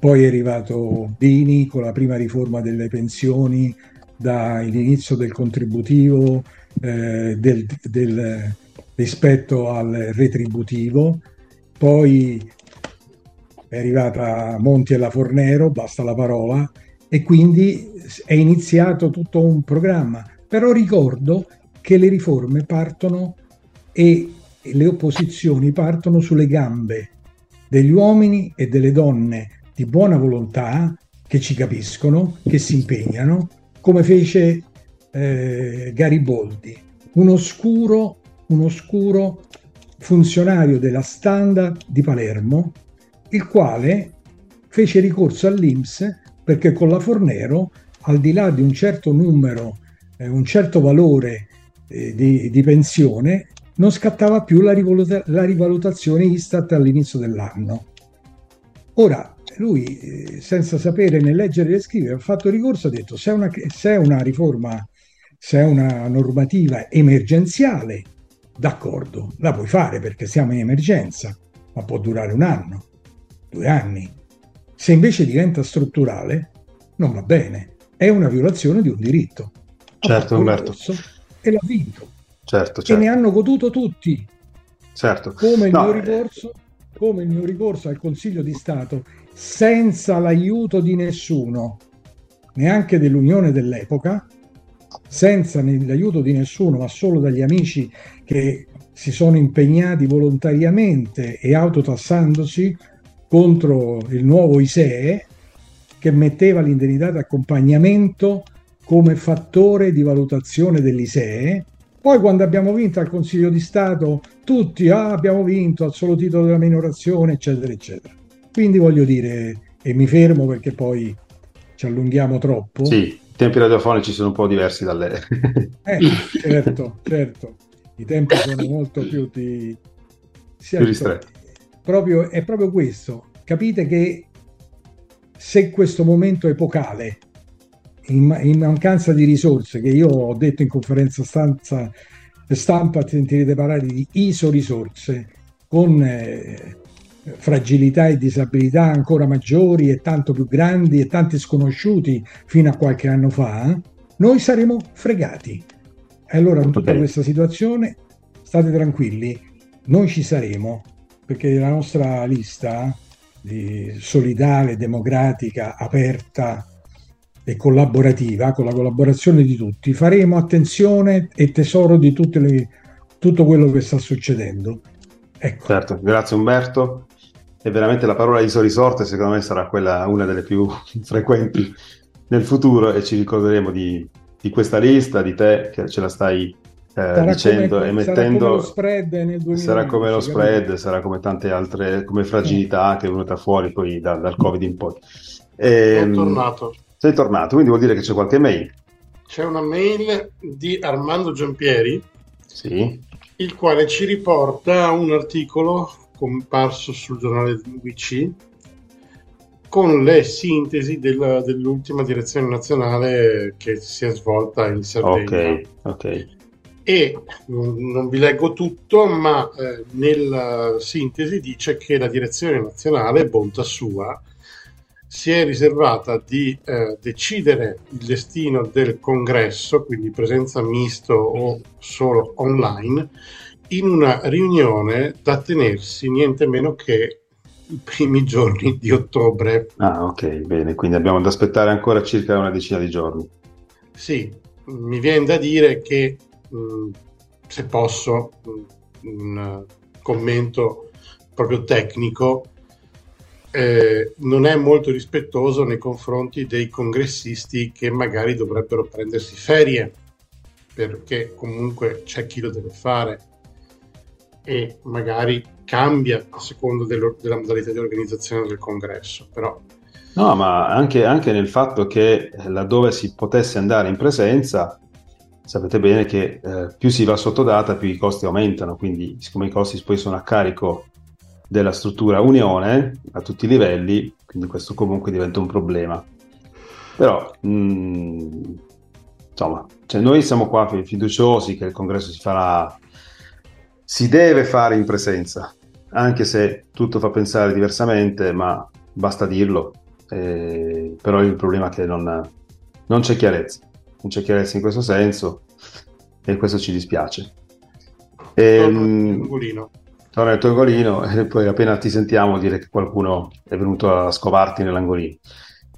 poi è arrivato Dini con la prima riforma delle pensioni dall'inizio del contributivo eh, del, del, rispetto al retributivo. Poi è arrivata Monti e la Fornero, basta la parola, e quindi è iniziato tutto un programma. Però ricordo che le riforme partono e le opposizioni partono sulle gambe degli uomini e delle donne di buona volontà che ci capiscono, che si impegnano, come fece eh, Gariboldi, un oscuro, un oscuro funzionario della Standard di Palermo, il quale fece ricorso all'Inps perché con la Fornero, al di là di un certo numero, eh, un certo valore eh, di, di pensione, non scattava più la, rivaluta- la rivalutazione Istat all'inizio dell'anno. Ora, lui, eh, senza sapere né leggere né scrivere, ha fatto ricorso ha detto se è una, se è una riforma, se è una normativa emergenziale, d'accordo, la puoi fare perché siamo in emergenza, ma può durare un anno, due anni. Se invece diventa strutturale, non va bene, è una violazione di un diritto. Certo, Umberto. E l'ha vinto. Certo, certo. E ne hanno goduto tutti. Certo. Come il, no, mio ricorso, come il mio ricorso al Consiglio di Stato, senza l'aiuto di nessuno, neanche dell'Unione dell'epoca, senza l'aiuto di nessuno, ma solo dagli amici che si sono impegnati volontariamente e autotassandosi contro il nuovo ISEE che metteva l'indennità di accompagnamento come fattore di valutazione dell'ISEE. Poi quando abbiamo vinto al Consiglio di Stato, tutti ah, abbiamo vinto al solo titolo della minorazione, eccetera, eccetera. Quindi voglio dire, e mi fermo perché poi ci allunghiamo troppo. Sì, i tempi radiofonici sono un po' diversi dalle... eh, certo, certo. I tempi sono molto più, di... più ristretti. Proprio, è proprio questo. Capite che se questo momento epocale, in, in, mancanza di risorse, che io ho detto in conferenza stanza, stampa, sentirete parlare di ISO risorse, con eh, fragilità e disabilità ancora maggiori e tanto più grandi e tanti sconosciuti fino a qualche anno fa, noi saremo fregati. E allora in tutta questa situazione state tranquilli, noi ci saremo perché la nostra lista solidale, democratica, aperta e collaborativa, con la collaborazione di tutti, faremo attenzione e tesoro di le, tutto quello che sta succedendo. Ecco. Certo, grazie Umberto. E veramente la parola isorisorte secondo me sarà quella, una delle più frequenti nel futuro e ci ricorderemo di, di questa lista, di te che ce la stai eh, dicendo come, e mettendo sarà come lo spread, sarà come, lo spread sarà come tante altre come fragilità che è venuta fuori poi da, dal covid in poi. E, sono tornato. sei tornato quindi vuol dire che c'è qualche mail. C'è una mail di Armando Giampieri sì. il quale ci riporta un articolo comparso sul giornale WC con le sintesi del, dell'ultima direzione nazionale che si è svolta in Sardegna. Ok, ok e non, non vi leggo tutto, ma eh, nella sintesi dice che la direzione nazionale, bontà sua, si è riservata di eh, decidere il destino del congresso, quindi presenza misto o solo online, in una riunione da tenersi niente meno che i primi giorni di ottobre. Ah, ok, bene, quindi abbiamo da aspettare ancora circa una decina di giorni. Sì, mi viene da dire che Mm, se posso, un commento proprio tecnico, eh, non è molto rispettoso nei confronti dei congressisti che magari dovrebbero prendersi ferie, perché comunque c'è chi lo deve fare e magari cambia a seconda della modalità di organizzazione del congresso, però No, ma anche, anche, nel fatto che laddove si potesse andare in presenza, sapete bene che eh, più si va sotto data più i costi aumentano, quindi siccome i costi poi sono a carico della struttura unione a tutti i livelli, quindi questo comunque diventa un problema. Però, mh, mm, insomma, cioè noi siamo qua fiduciosi che il congresso si farà, si deve fare in presenza, anche se tutto fa pensare diversamente, ma basta dirlo. Eh, però il problema è che non, non c'è chiarezza non c'è chiarezza in questo senso e questo ci dispiace. Ehm, torna nel tuo angolino e poi appena ti sentiamo dire che qualcuno è venuto a scovarti nell'angolino.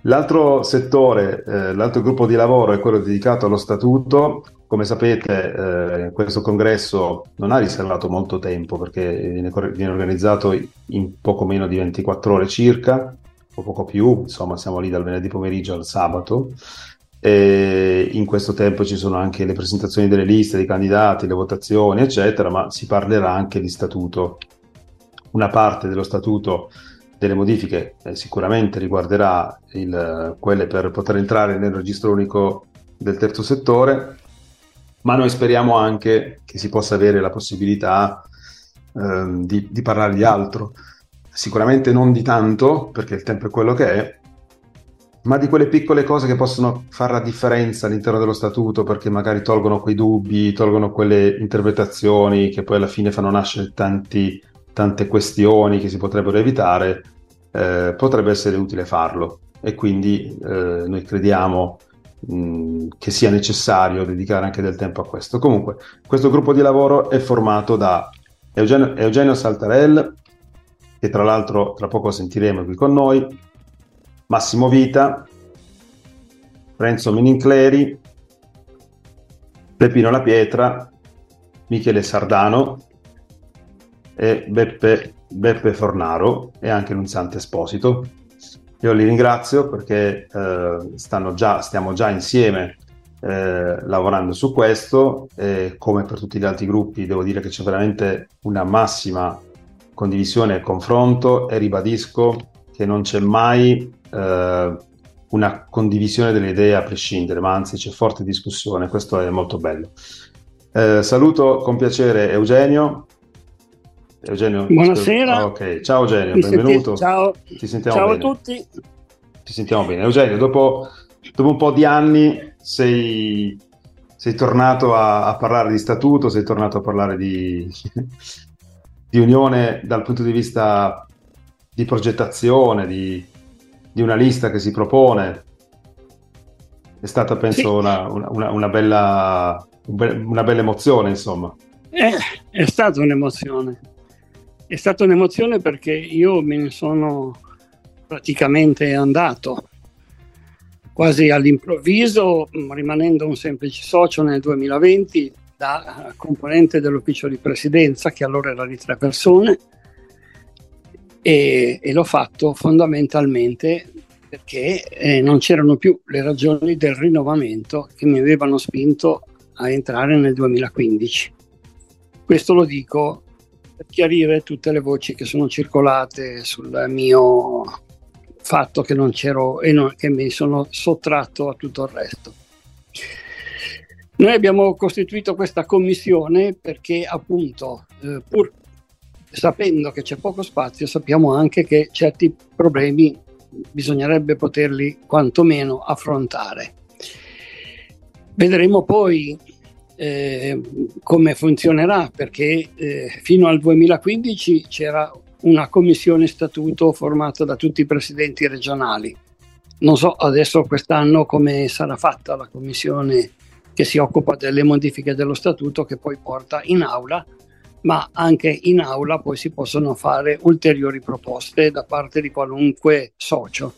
L'altro settore, eh, l'altro gruppo di lavoro è quello dedicato allo statuto. Come sapete, eh, questo congresso non ha riservato molto tempo perché viene, viene, organizzato in poco meno di 24 ore circa, o poco più, insomma siamo lì dal venerdì pomeriggio al sabato. E in questo tempo ci sono anche le presentazioni delle liste dei candidati, le votazioni, eccetera, ma si parlerà anche di statuto. Una parte dello statuto delle modifiche eh, sicuramente riguarderà il, quelle per poter entrare nel registro unico del terzo settore ma noi speriamo anche che si possa avere la possibilità eh, di, di parlare di altro. Sicuramente non di tanto, perché il tempo è quello che è, ma di quelle piccole cose che possono fare la differenza all'interno dello statuto perché magari tolgono quei dubbi, tolgono quelle interpretazioni che poi alla fine fanno nascere tanti, tante questioni che si potrebbero evitare, eh, potrebbe essere utile farlo e quindi eh, noi crediamo mh, che sia necessario dedicare anche del tempo a questo. Comunque, questo gruppo di lavoro è formato da Eugenio, Eugenio Saltarel, che tra l'altro tra poco sentiremo qui con noi, Massimo Vita, Renzo Menincleri, Peppino La Pietra, Michele Sardano e Beppe, Beppe Fornaro e anche Nunziante Esposito. Io li ringrazio perché eh, già, stiamo già insieme eh, lavorando su questo e come per tutti gli altri gruppi devo dire che c'è veramente una massima condivisione e confronto e ribadisco che non c'è mai eh, una condivisione delle idee a prescindere, ma anzi c'è forte discussione, questo è molto bello. Eh, saluto con piacere Eugenio. Eugenio Buonasera. Ah, ok, ciao Eugenio, Mi benvenuto. Senti... Ciao, ciao a tutti. Ci sentiamo bene. Eugenio, dopo, dopo un po' di anni sei, sei tornato a, a, parlare di statuto, sei tornato a parlare di, di unione dal punto di vista di progettazione, di, di una lista che si propone. È stata, penso, sì. una, una, una, bella, una bella emozione, insomma. È, è stata un'emozione. È stata un'emozione perché io me ne sono praticamente andato quasi all'improvviso, rimanendo un semplice socio nel 2020 da componente dell'ufficio di presidenza, che allora era di tre persone, e, e l'ho fatto fondamentalmente perché eh, non c'erano più le ragioni del rinnovamento che mi avevano spinto a entrare nel 2015. Questo lo dico chiarire tutte le voci che sono circolate sul mio fatto che non c'ero e non, che mi sono sottratto a tutto il resto. Noi abbiamo costituito questa commissione perché appunto eh, pur sapendo che c'è poco spazio, sappiamo anche che certi problemi bisognerebbe poterli quantomeno affrontare. Vedremo poi eh, come funzionerà perché eh, fino al 2015 c'era una commissione statuto formata da tutti i presidenti regionali. Non so adesso quest'anno come sarà fatta la commissione che si occupa delle modifiche dello statuto che poi porta in aula ma anche in aula poi si possono fare ulteriori proposte da parte di qualunque socio,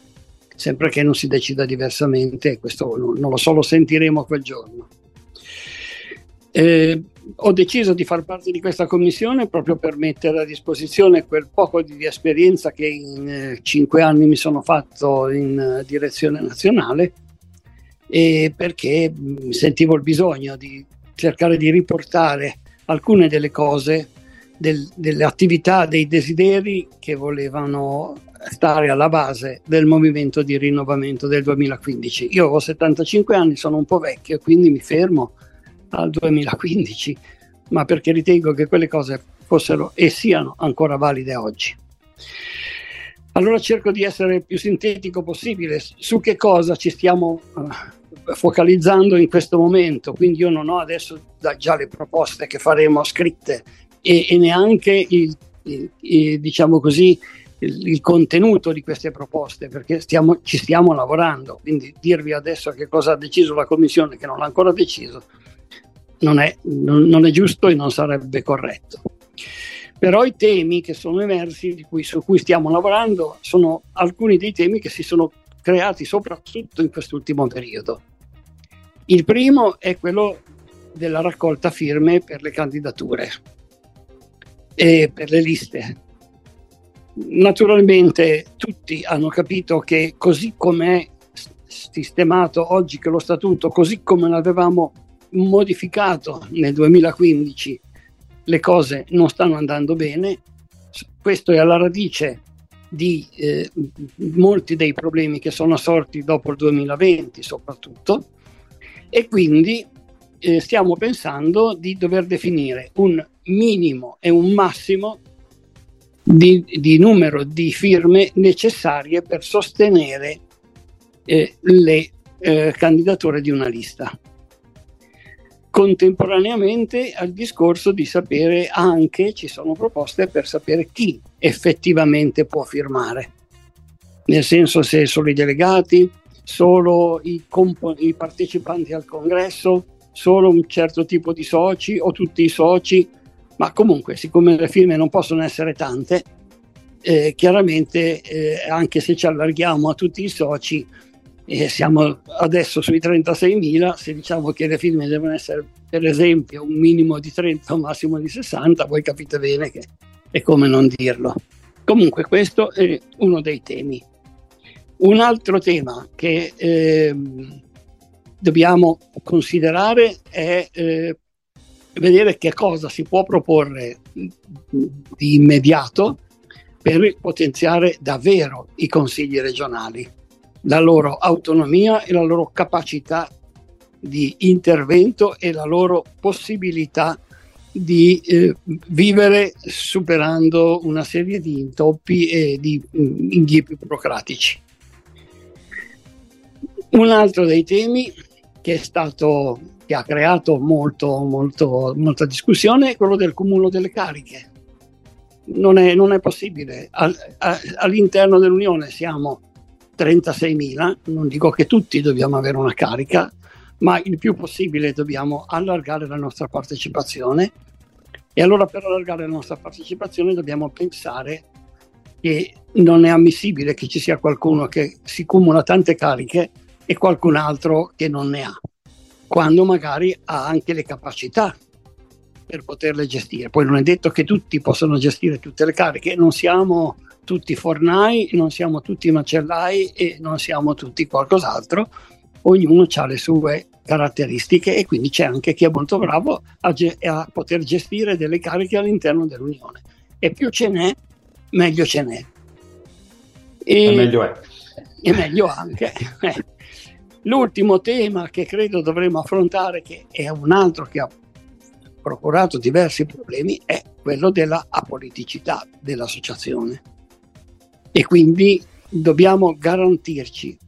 sempre che non si decida diversamente, questo non lo so, lo sentiremo quel giorno. Eh, ho deciso di far parte di questa commissione proprio per mettere a disposizione quel poco di esperienza che in eh, cinque anni mi sono fatto in eh, direzione nazionale e perché mh, sentivo il bisogno di cercare di riportare alcune delle cose, del, delle attività, dei desideri che volevano stare alla base del movimento di rinnovamento del 2015. Io ho 75 anni, sono un po' vecchio, quindi mi fermo al 2015, ma perché ritengo che quelle cose fossero e siano ancora valide oggi. Allora cerco di essere il più sintetico possibile su che cosa ci stiamo uh, focalizzando in questo momento, quindi io non ho adesso già le proposte che faremo scritte e, e neanche il, il, il, diciamo così, il, contenuto di queste proposte, perché stiamo, ci stiamo lavorando, quindi dirvi adesso che cosa ha deciso la Commissione che non l'ha ancora deciso non è, non, è giusto e non sarebbe corretto. Però i temi che sono emersi, cui, su cui stiamo lavorando, sono alcuni dei temi che si sono creati soprattutto in quest'ultimo periodo. Il primo è quello della raccolta firme per le candidature e per le liste. Naturalmente tutti hanno capito che così come è sistemato oggi che lo statuto, così come l'avevamo modificato nel 2015, le cose non stanno andando bene. Questo è alla radice di eh, molti dei problemi che sono sorti dopo il 2020 soprattutto e quindi eh, stiamo pensando di dover definire un minimo e un massimo di, di numero di firme necessarie per sostenere eh, le eh, candidature di una lista. Contemporaneamente al discorso di sapere anche, ci sono proposte per sapere chi effettivamente può firmare, nel senso se solo i delegati, solo i, comp- i partecipanti al congresso, solo un certo tipo di soci o tutti i soci ma comunque siccome le firme non possono essere tante, eh, chiaramente eh, anche se ci allarghiamo a tutti i soci, eh, siamo adesso sui 36.000, se diciamo che le firme devono essere per esempio un minimo di 30 o un massimo di 60, voi capite bene che è come non dirlo. Comunque questo è uno dei temi. Un altro tema che ehm, dobbiamo considerare è eh, vedere che cosa si può proporre di immediato per potenziare davvero i consigli regionali, la loro autonomia e la loro capacità di intervento e la loro possibilità di eh, vivere superando una serie di intoppi e di mm, inghippi burocratici. Un altro dei temi che stato che ha creato molto, molto, molta discussione è quello del cumulo delle cariche. Non è, non è possibile. All, a, all'interno dell'Unione siamo 36.000, non dico che tutti dobbiamo avere una carica, ma il più possibile dobbiamo allargare la nostra partecipazione e allora per allargare la nostra partecipazione dobbiamo pensare che non è ammissibile che ci sia qualcuno che si cumula tante cariche e qualcun altro che non ne ha quando magari ha anche le capacità per poterle gestire. Poi non è detto che tutti possano gestire tutte le cariche, non siamo tutti fornai, non siamo tutti macellai e non siamo tutti qualcos'altro, ognuno ha le sue caratteristiche e quindi c'è anche chi è molto bravo a, ge- a poter gestire delle cariche all'interno dell'Unione. E più ce n'è, meglio ce n'è. E, e meglio è. E meglio anche. L'ultimo tema che credo dovremo affrontare, che è un altro che ha procurato diversi problemi, è quello della apoliticità dell'associazione. E quindi dobbiamo garantirci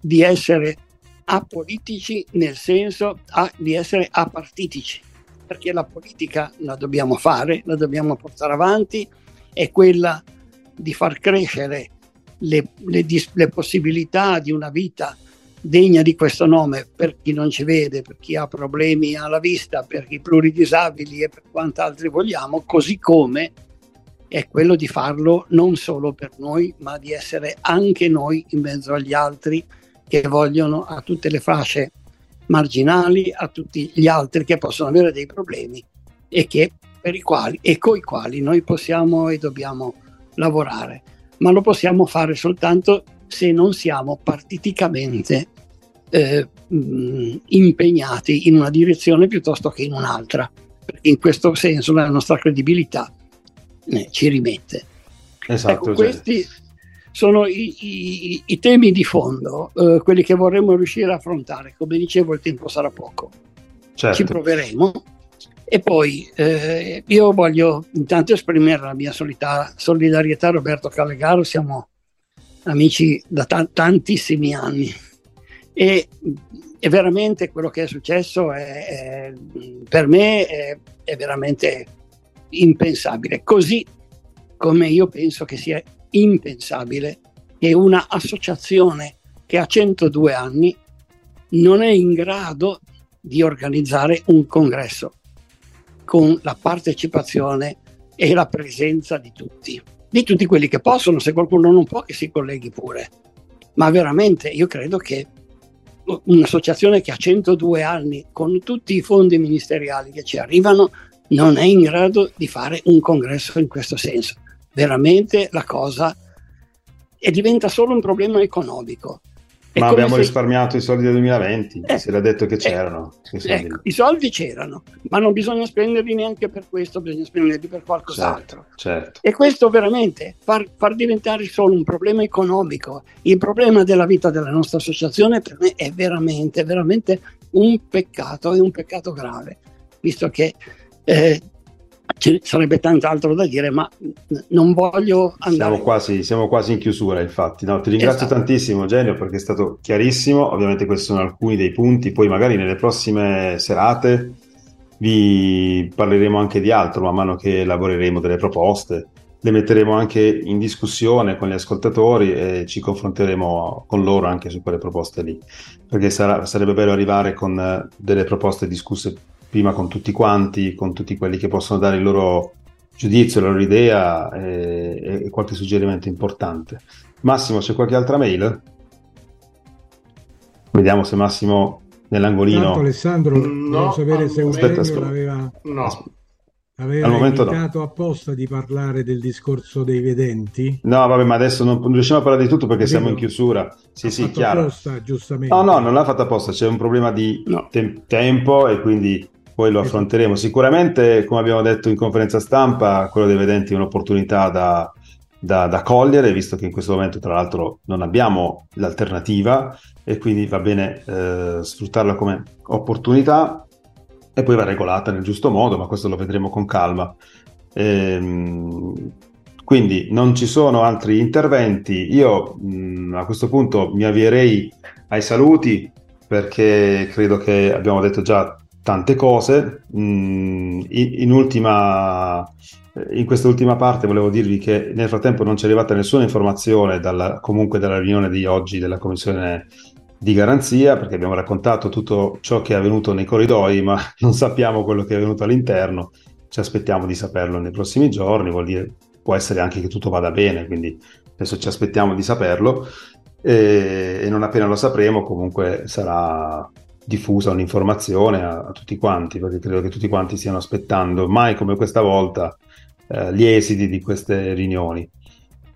di essere apolitici nel senso a, di essere apartitici, perché la politica la dobbiamo fare, la dobbiamo portare avanti, è quella di far crescere le, le, le possibilità di una vita degna di questo nome per chi non ci vede, per chi ha problemi alla vista, per i pluridisabili e per quant'altri vogliamo, così come è quello di farlo non solo per noi, ma di essere anche noi in mezzo agli altri che vogliono a tutte le fasce marginali, a tutti gli altri che possono avere dei problemi e che per i quali e coi quali noi possiamo e dobbiamo lavorare, ma lo possiamo fare soltanto se non siamo partiticamente eh, impegnati in una direzione piuttosto che in un'altra, perché in questo senso la nostra credibilità eh, ci rimette. Esatto, ecco, questi sono i, i, i, temi di fondo, eh, quelli che vorremmo riuscire a affrontare. Come dicevo, il tempo sarà poco. Certo. Ci proveremo. E poi eh, io voglio intanto esprimere la mia solita, solidarietà a Roberto Callegaro, siamo amici da t- tantissimi anni e, e, veramente quello che è successo è, è, per me è, è veramente impensabile, così come io penso che sia impensabile che una associazione che ha 102 anni non è in grado di organizzare un congresso con la partecipazione e la presenza di tutti, di tutti quelli che possono, se qualcuno non può che si colleghi pure. Ma veramente io credo che un'associazione che ha 102 anni con tutti i fondi ministeriali che ci arrivano non è in grado di fare un congresso in questo senso. Veramente la cosa e diventa solo un problema economico. Ma abbiamo se... risparmiato i soldi del 2020, eh, si era detto che eh, c'erano. Eh, ecco, I soldi c'erano, ma non bisogna spenderli neanche per questo, bisogna spenderli per qualcos'altro. Certo, certo. E questo veramente, far, far, diventare solo un problema economico, il problema della vita della nostra associazione per me è veramente, veramente un peccato e un peccato grave, visto che eh, ci sarebbe tant'altro da dire, ma non voglio andare. Siamo quasi, siamo quasi in chiusura, infatti. No, ti ringrazio esatto. tantissimo, Genio, perché è stato chiarissimo. Ovviamente, questi sono alcuni dei punti. Poi, magari nelle prossime serate vi parleremo anche di altro, man mano che lavoreremo delle proposte. Le metteremo anche in discussione con gli ascoltatori e ci confronteremo con loro anche su quelle proposte lì. Perché sarà, sarebbe bello arrivare con delle proposte discusse prima con tutti quanti, con tutti quelli che possono dare il loro giudizio, la loro idea e, e qualche suggerimento importante. Massimo, c'è qualche altra mail? Vediamo se Massimo nell'angolino. Tanto Alessandro, no, volevo sapere se Eugenio aspetta, l'aveva, no. aveva invitato no. apposta di parlare del discorso dei vedenti. No, vabbè, ma adesso non, non riusciamo a parlare di tutto perché Capito? siamo in chiusura. Sì, sì, chiaro. Apposta, giustamente. No, no, non l'ha fatta apposta, c'è un problema di no. te- tempo e quindi poi lo affronteremo. Sicuramente, come abbiamo detto in conferenza stampa, quello dei vedenti è un'opportunità da, da, da, cogliere, visto che in questo momento, tra l'altro, non abbiamo l'alternativa e quindi va bene eh, sfruttarla come opportunità e poi va regolata nel giusto modo, ma questo lo vedremo con calma. Ehm, quindi non ci sono altri interventi. Io mh, a questo punto mi avvierei ai saluti perché credo che abbiamo detto già tante cose. Mm, in, ultima, in questa ultima parte volevo dirvi che nel frattempo non ci è arrivata nessuna informazione dalla, comunque dalla riunione di oggi della Commissione di garanzia, perché abbiamo raccontato tutto ciò che è avvenuto nei corridoi, ma non sappiamo quello che è avvenuto all'interno. Ci aspettiamo di saperlo nei prossimi giorni, vuol dire può essere anche che tutto vada bene, quindi adesso ci aspettiamo di saperlo e, e non appena lo sapremo comunque sarà diffusa un'informazione a, a, tutti quanti, perché credo che tutti quanti stiano aspettando, mai come questa volta, eh, gli esiti di queste riunioni.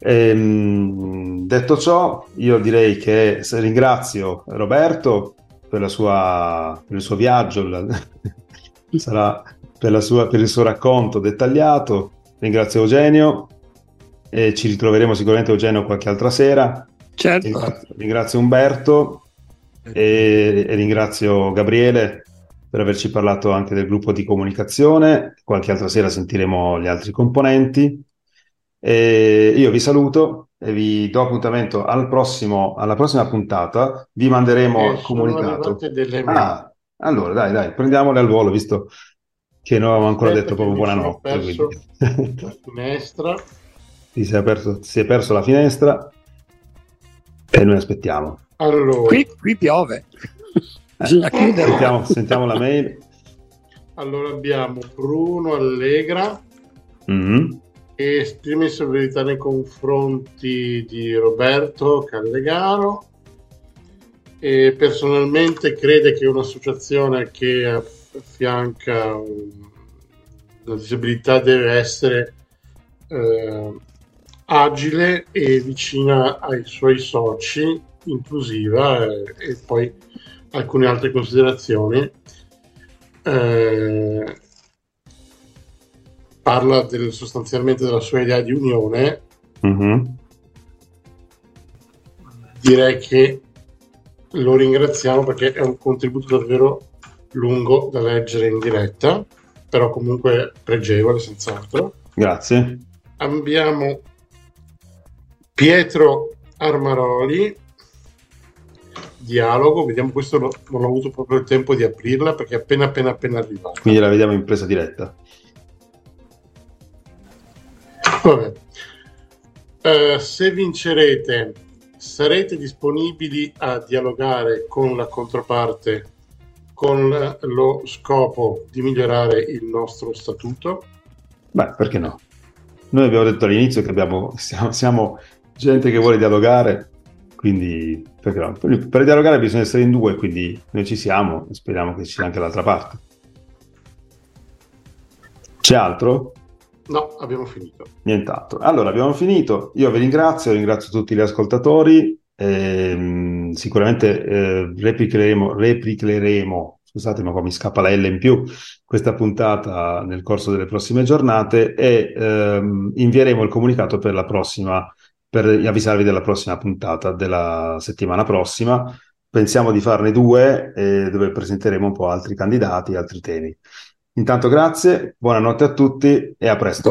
Ehm, detto ciò, io direi che ringrazio Roberto per, sua, per il suo viaggio, la, sarà per, sua, per, il suo racconto dettagliato. Ringrazio Eugenio e ci ritroveremo sicuramente Eugenio qualche altra sera. Certo. Ringrazio Umberto e, e ringrazio Gabriele per averci parlato anche del gruppo di comunicazione. Qualche altra sera sentiremo gli altri componenti. E io vi saluto e vi do appuntamento al prossimo, alla prossima puntata. Vi manderemo il comunicato. Ah, allora, dai, dai, prendiamole al volo, visto che non avevamo ancora Aspetta detto proprio buonanotte. Perso la finestra. Ti sei, perso, si è perso la finestra e noi aspettiamo. Allora, qui, qui piove. Bisogna chiudere. Sentiamo, sentiamo, la mail. Allora abbiamo Bruno Allegra mm-hmm. che esprime solidarietà nei confronti di Roberto Callegaro e personalmente crede che un'associazione che affianca la disabilità deve essere eh, agile e vicina ai suoi soci inclusiva e, e poi alcune altre considerazioni. Eh, parla del, sostanzialmente della sua idea di unione. Mm-hmm. Direi che lo ringraziamo perché è un contributo davvero lungo da leggere in diretta, però comunque pregevole, senz'altro. Grazie. Abbiamo Pietro Armaroli dialogo, vediamo questo non ho avuto proprio il tempo di aprirla perché è appena appena appena arrivata. Quindi la vediamo in presa diretta. Vabbè. Uh, se vincerete, sarete disponibili a dialogare con la controparte con lo scopo di migliorare il nostro statuto? Beh, perché no? Noi abbiamo detto all'inizio che abbiamo, siamo, siamo gente che vuole dialogare quindi, perché? Per dialogare bisogna essere in due, quindi noi ci siamo e speriamo che ci sia anche l'altra parte. C'è altro? No, abbiamo finito. Nient'altro. Allora, abbiamo finito. Io vi ringrazio, ringrazio tutti gli ascoltatori. Ehm, sicuramente eh, replicheremo, replicheremo, scusate ma qua mi scappa la L in più, questa puntata nel corso delle prossime giornate e ehm, invieremo il comunicato per la prossima per avvisarvi della prossima puntata della settimana prossima. pensiamo di farne due eh, dove presenteremo un po' altri candidati, altri temi. Intanto grazie, buonanotte a tutti e a presto.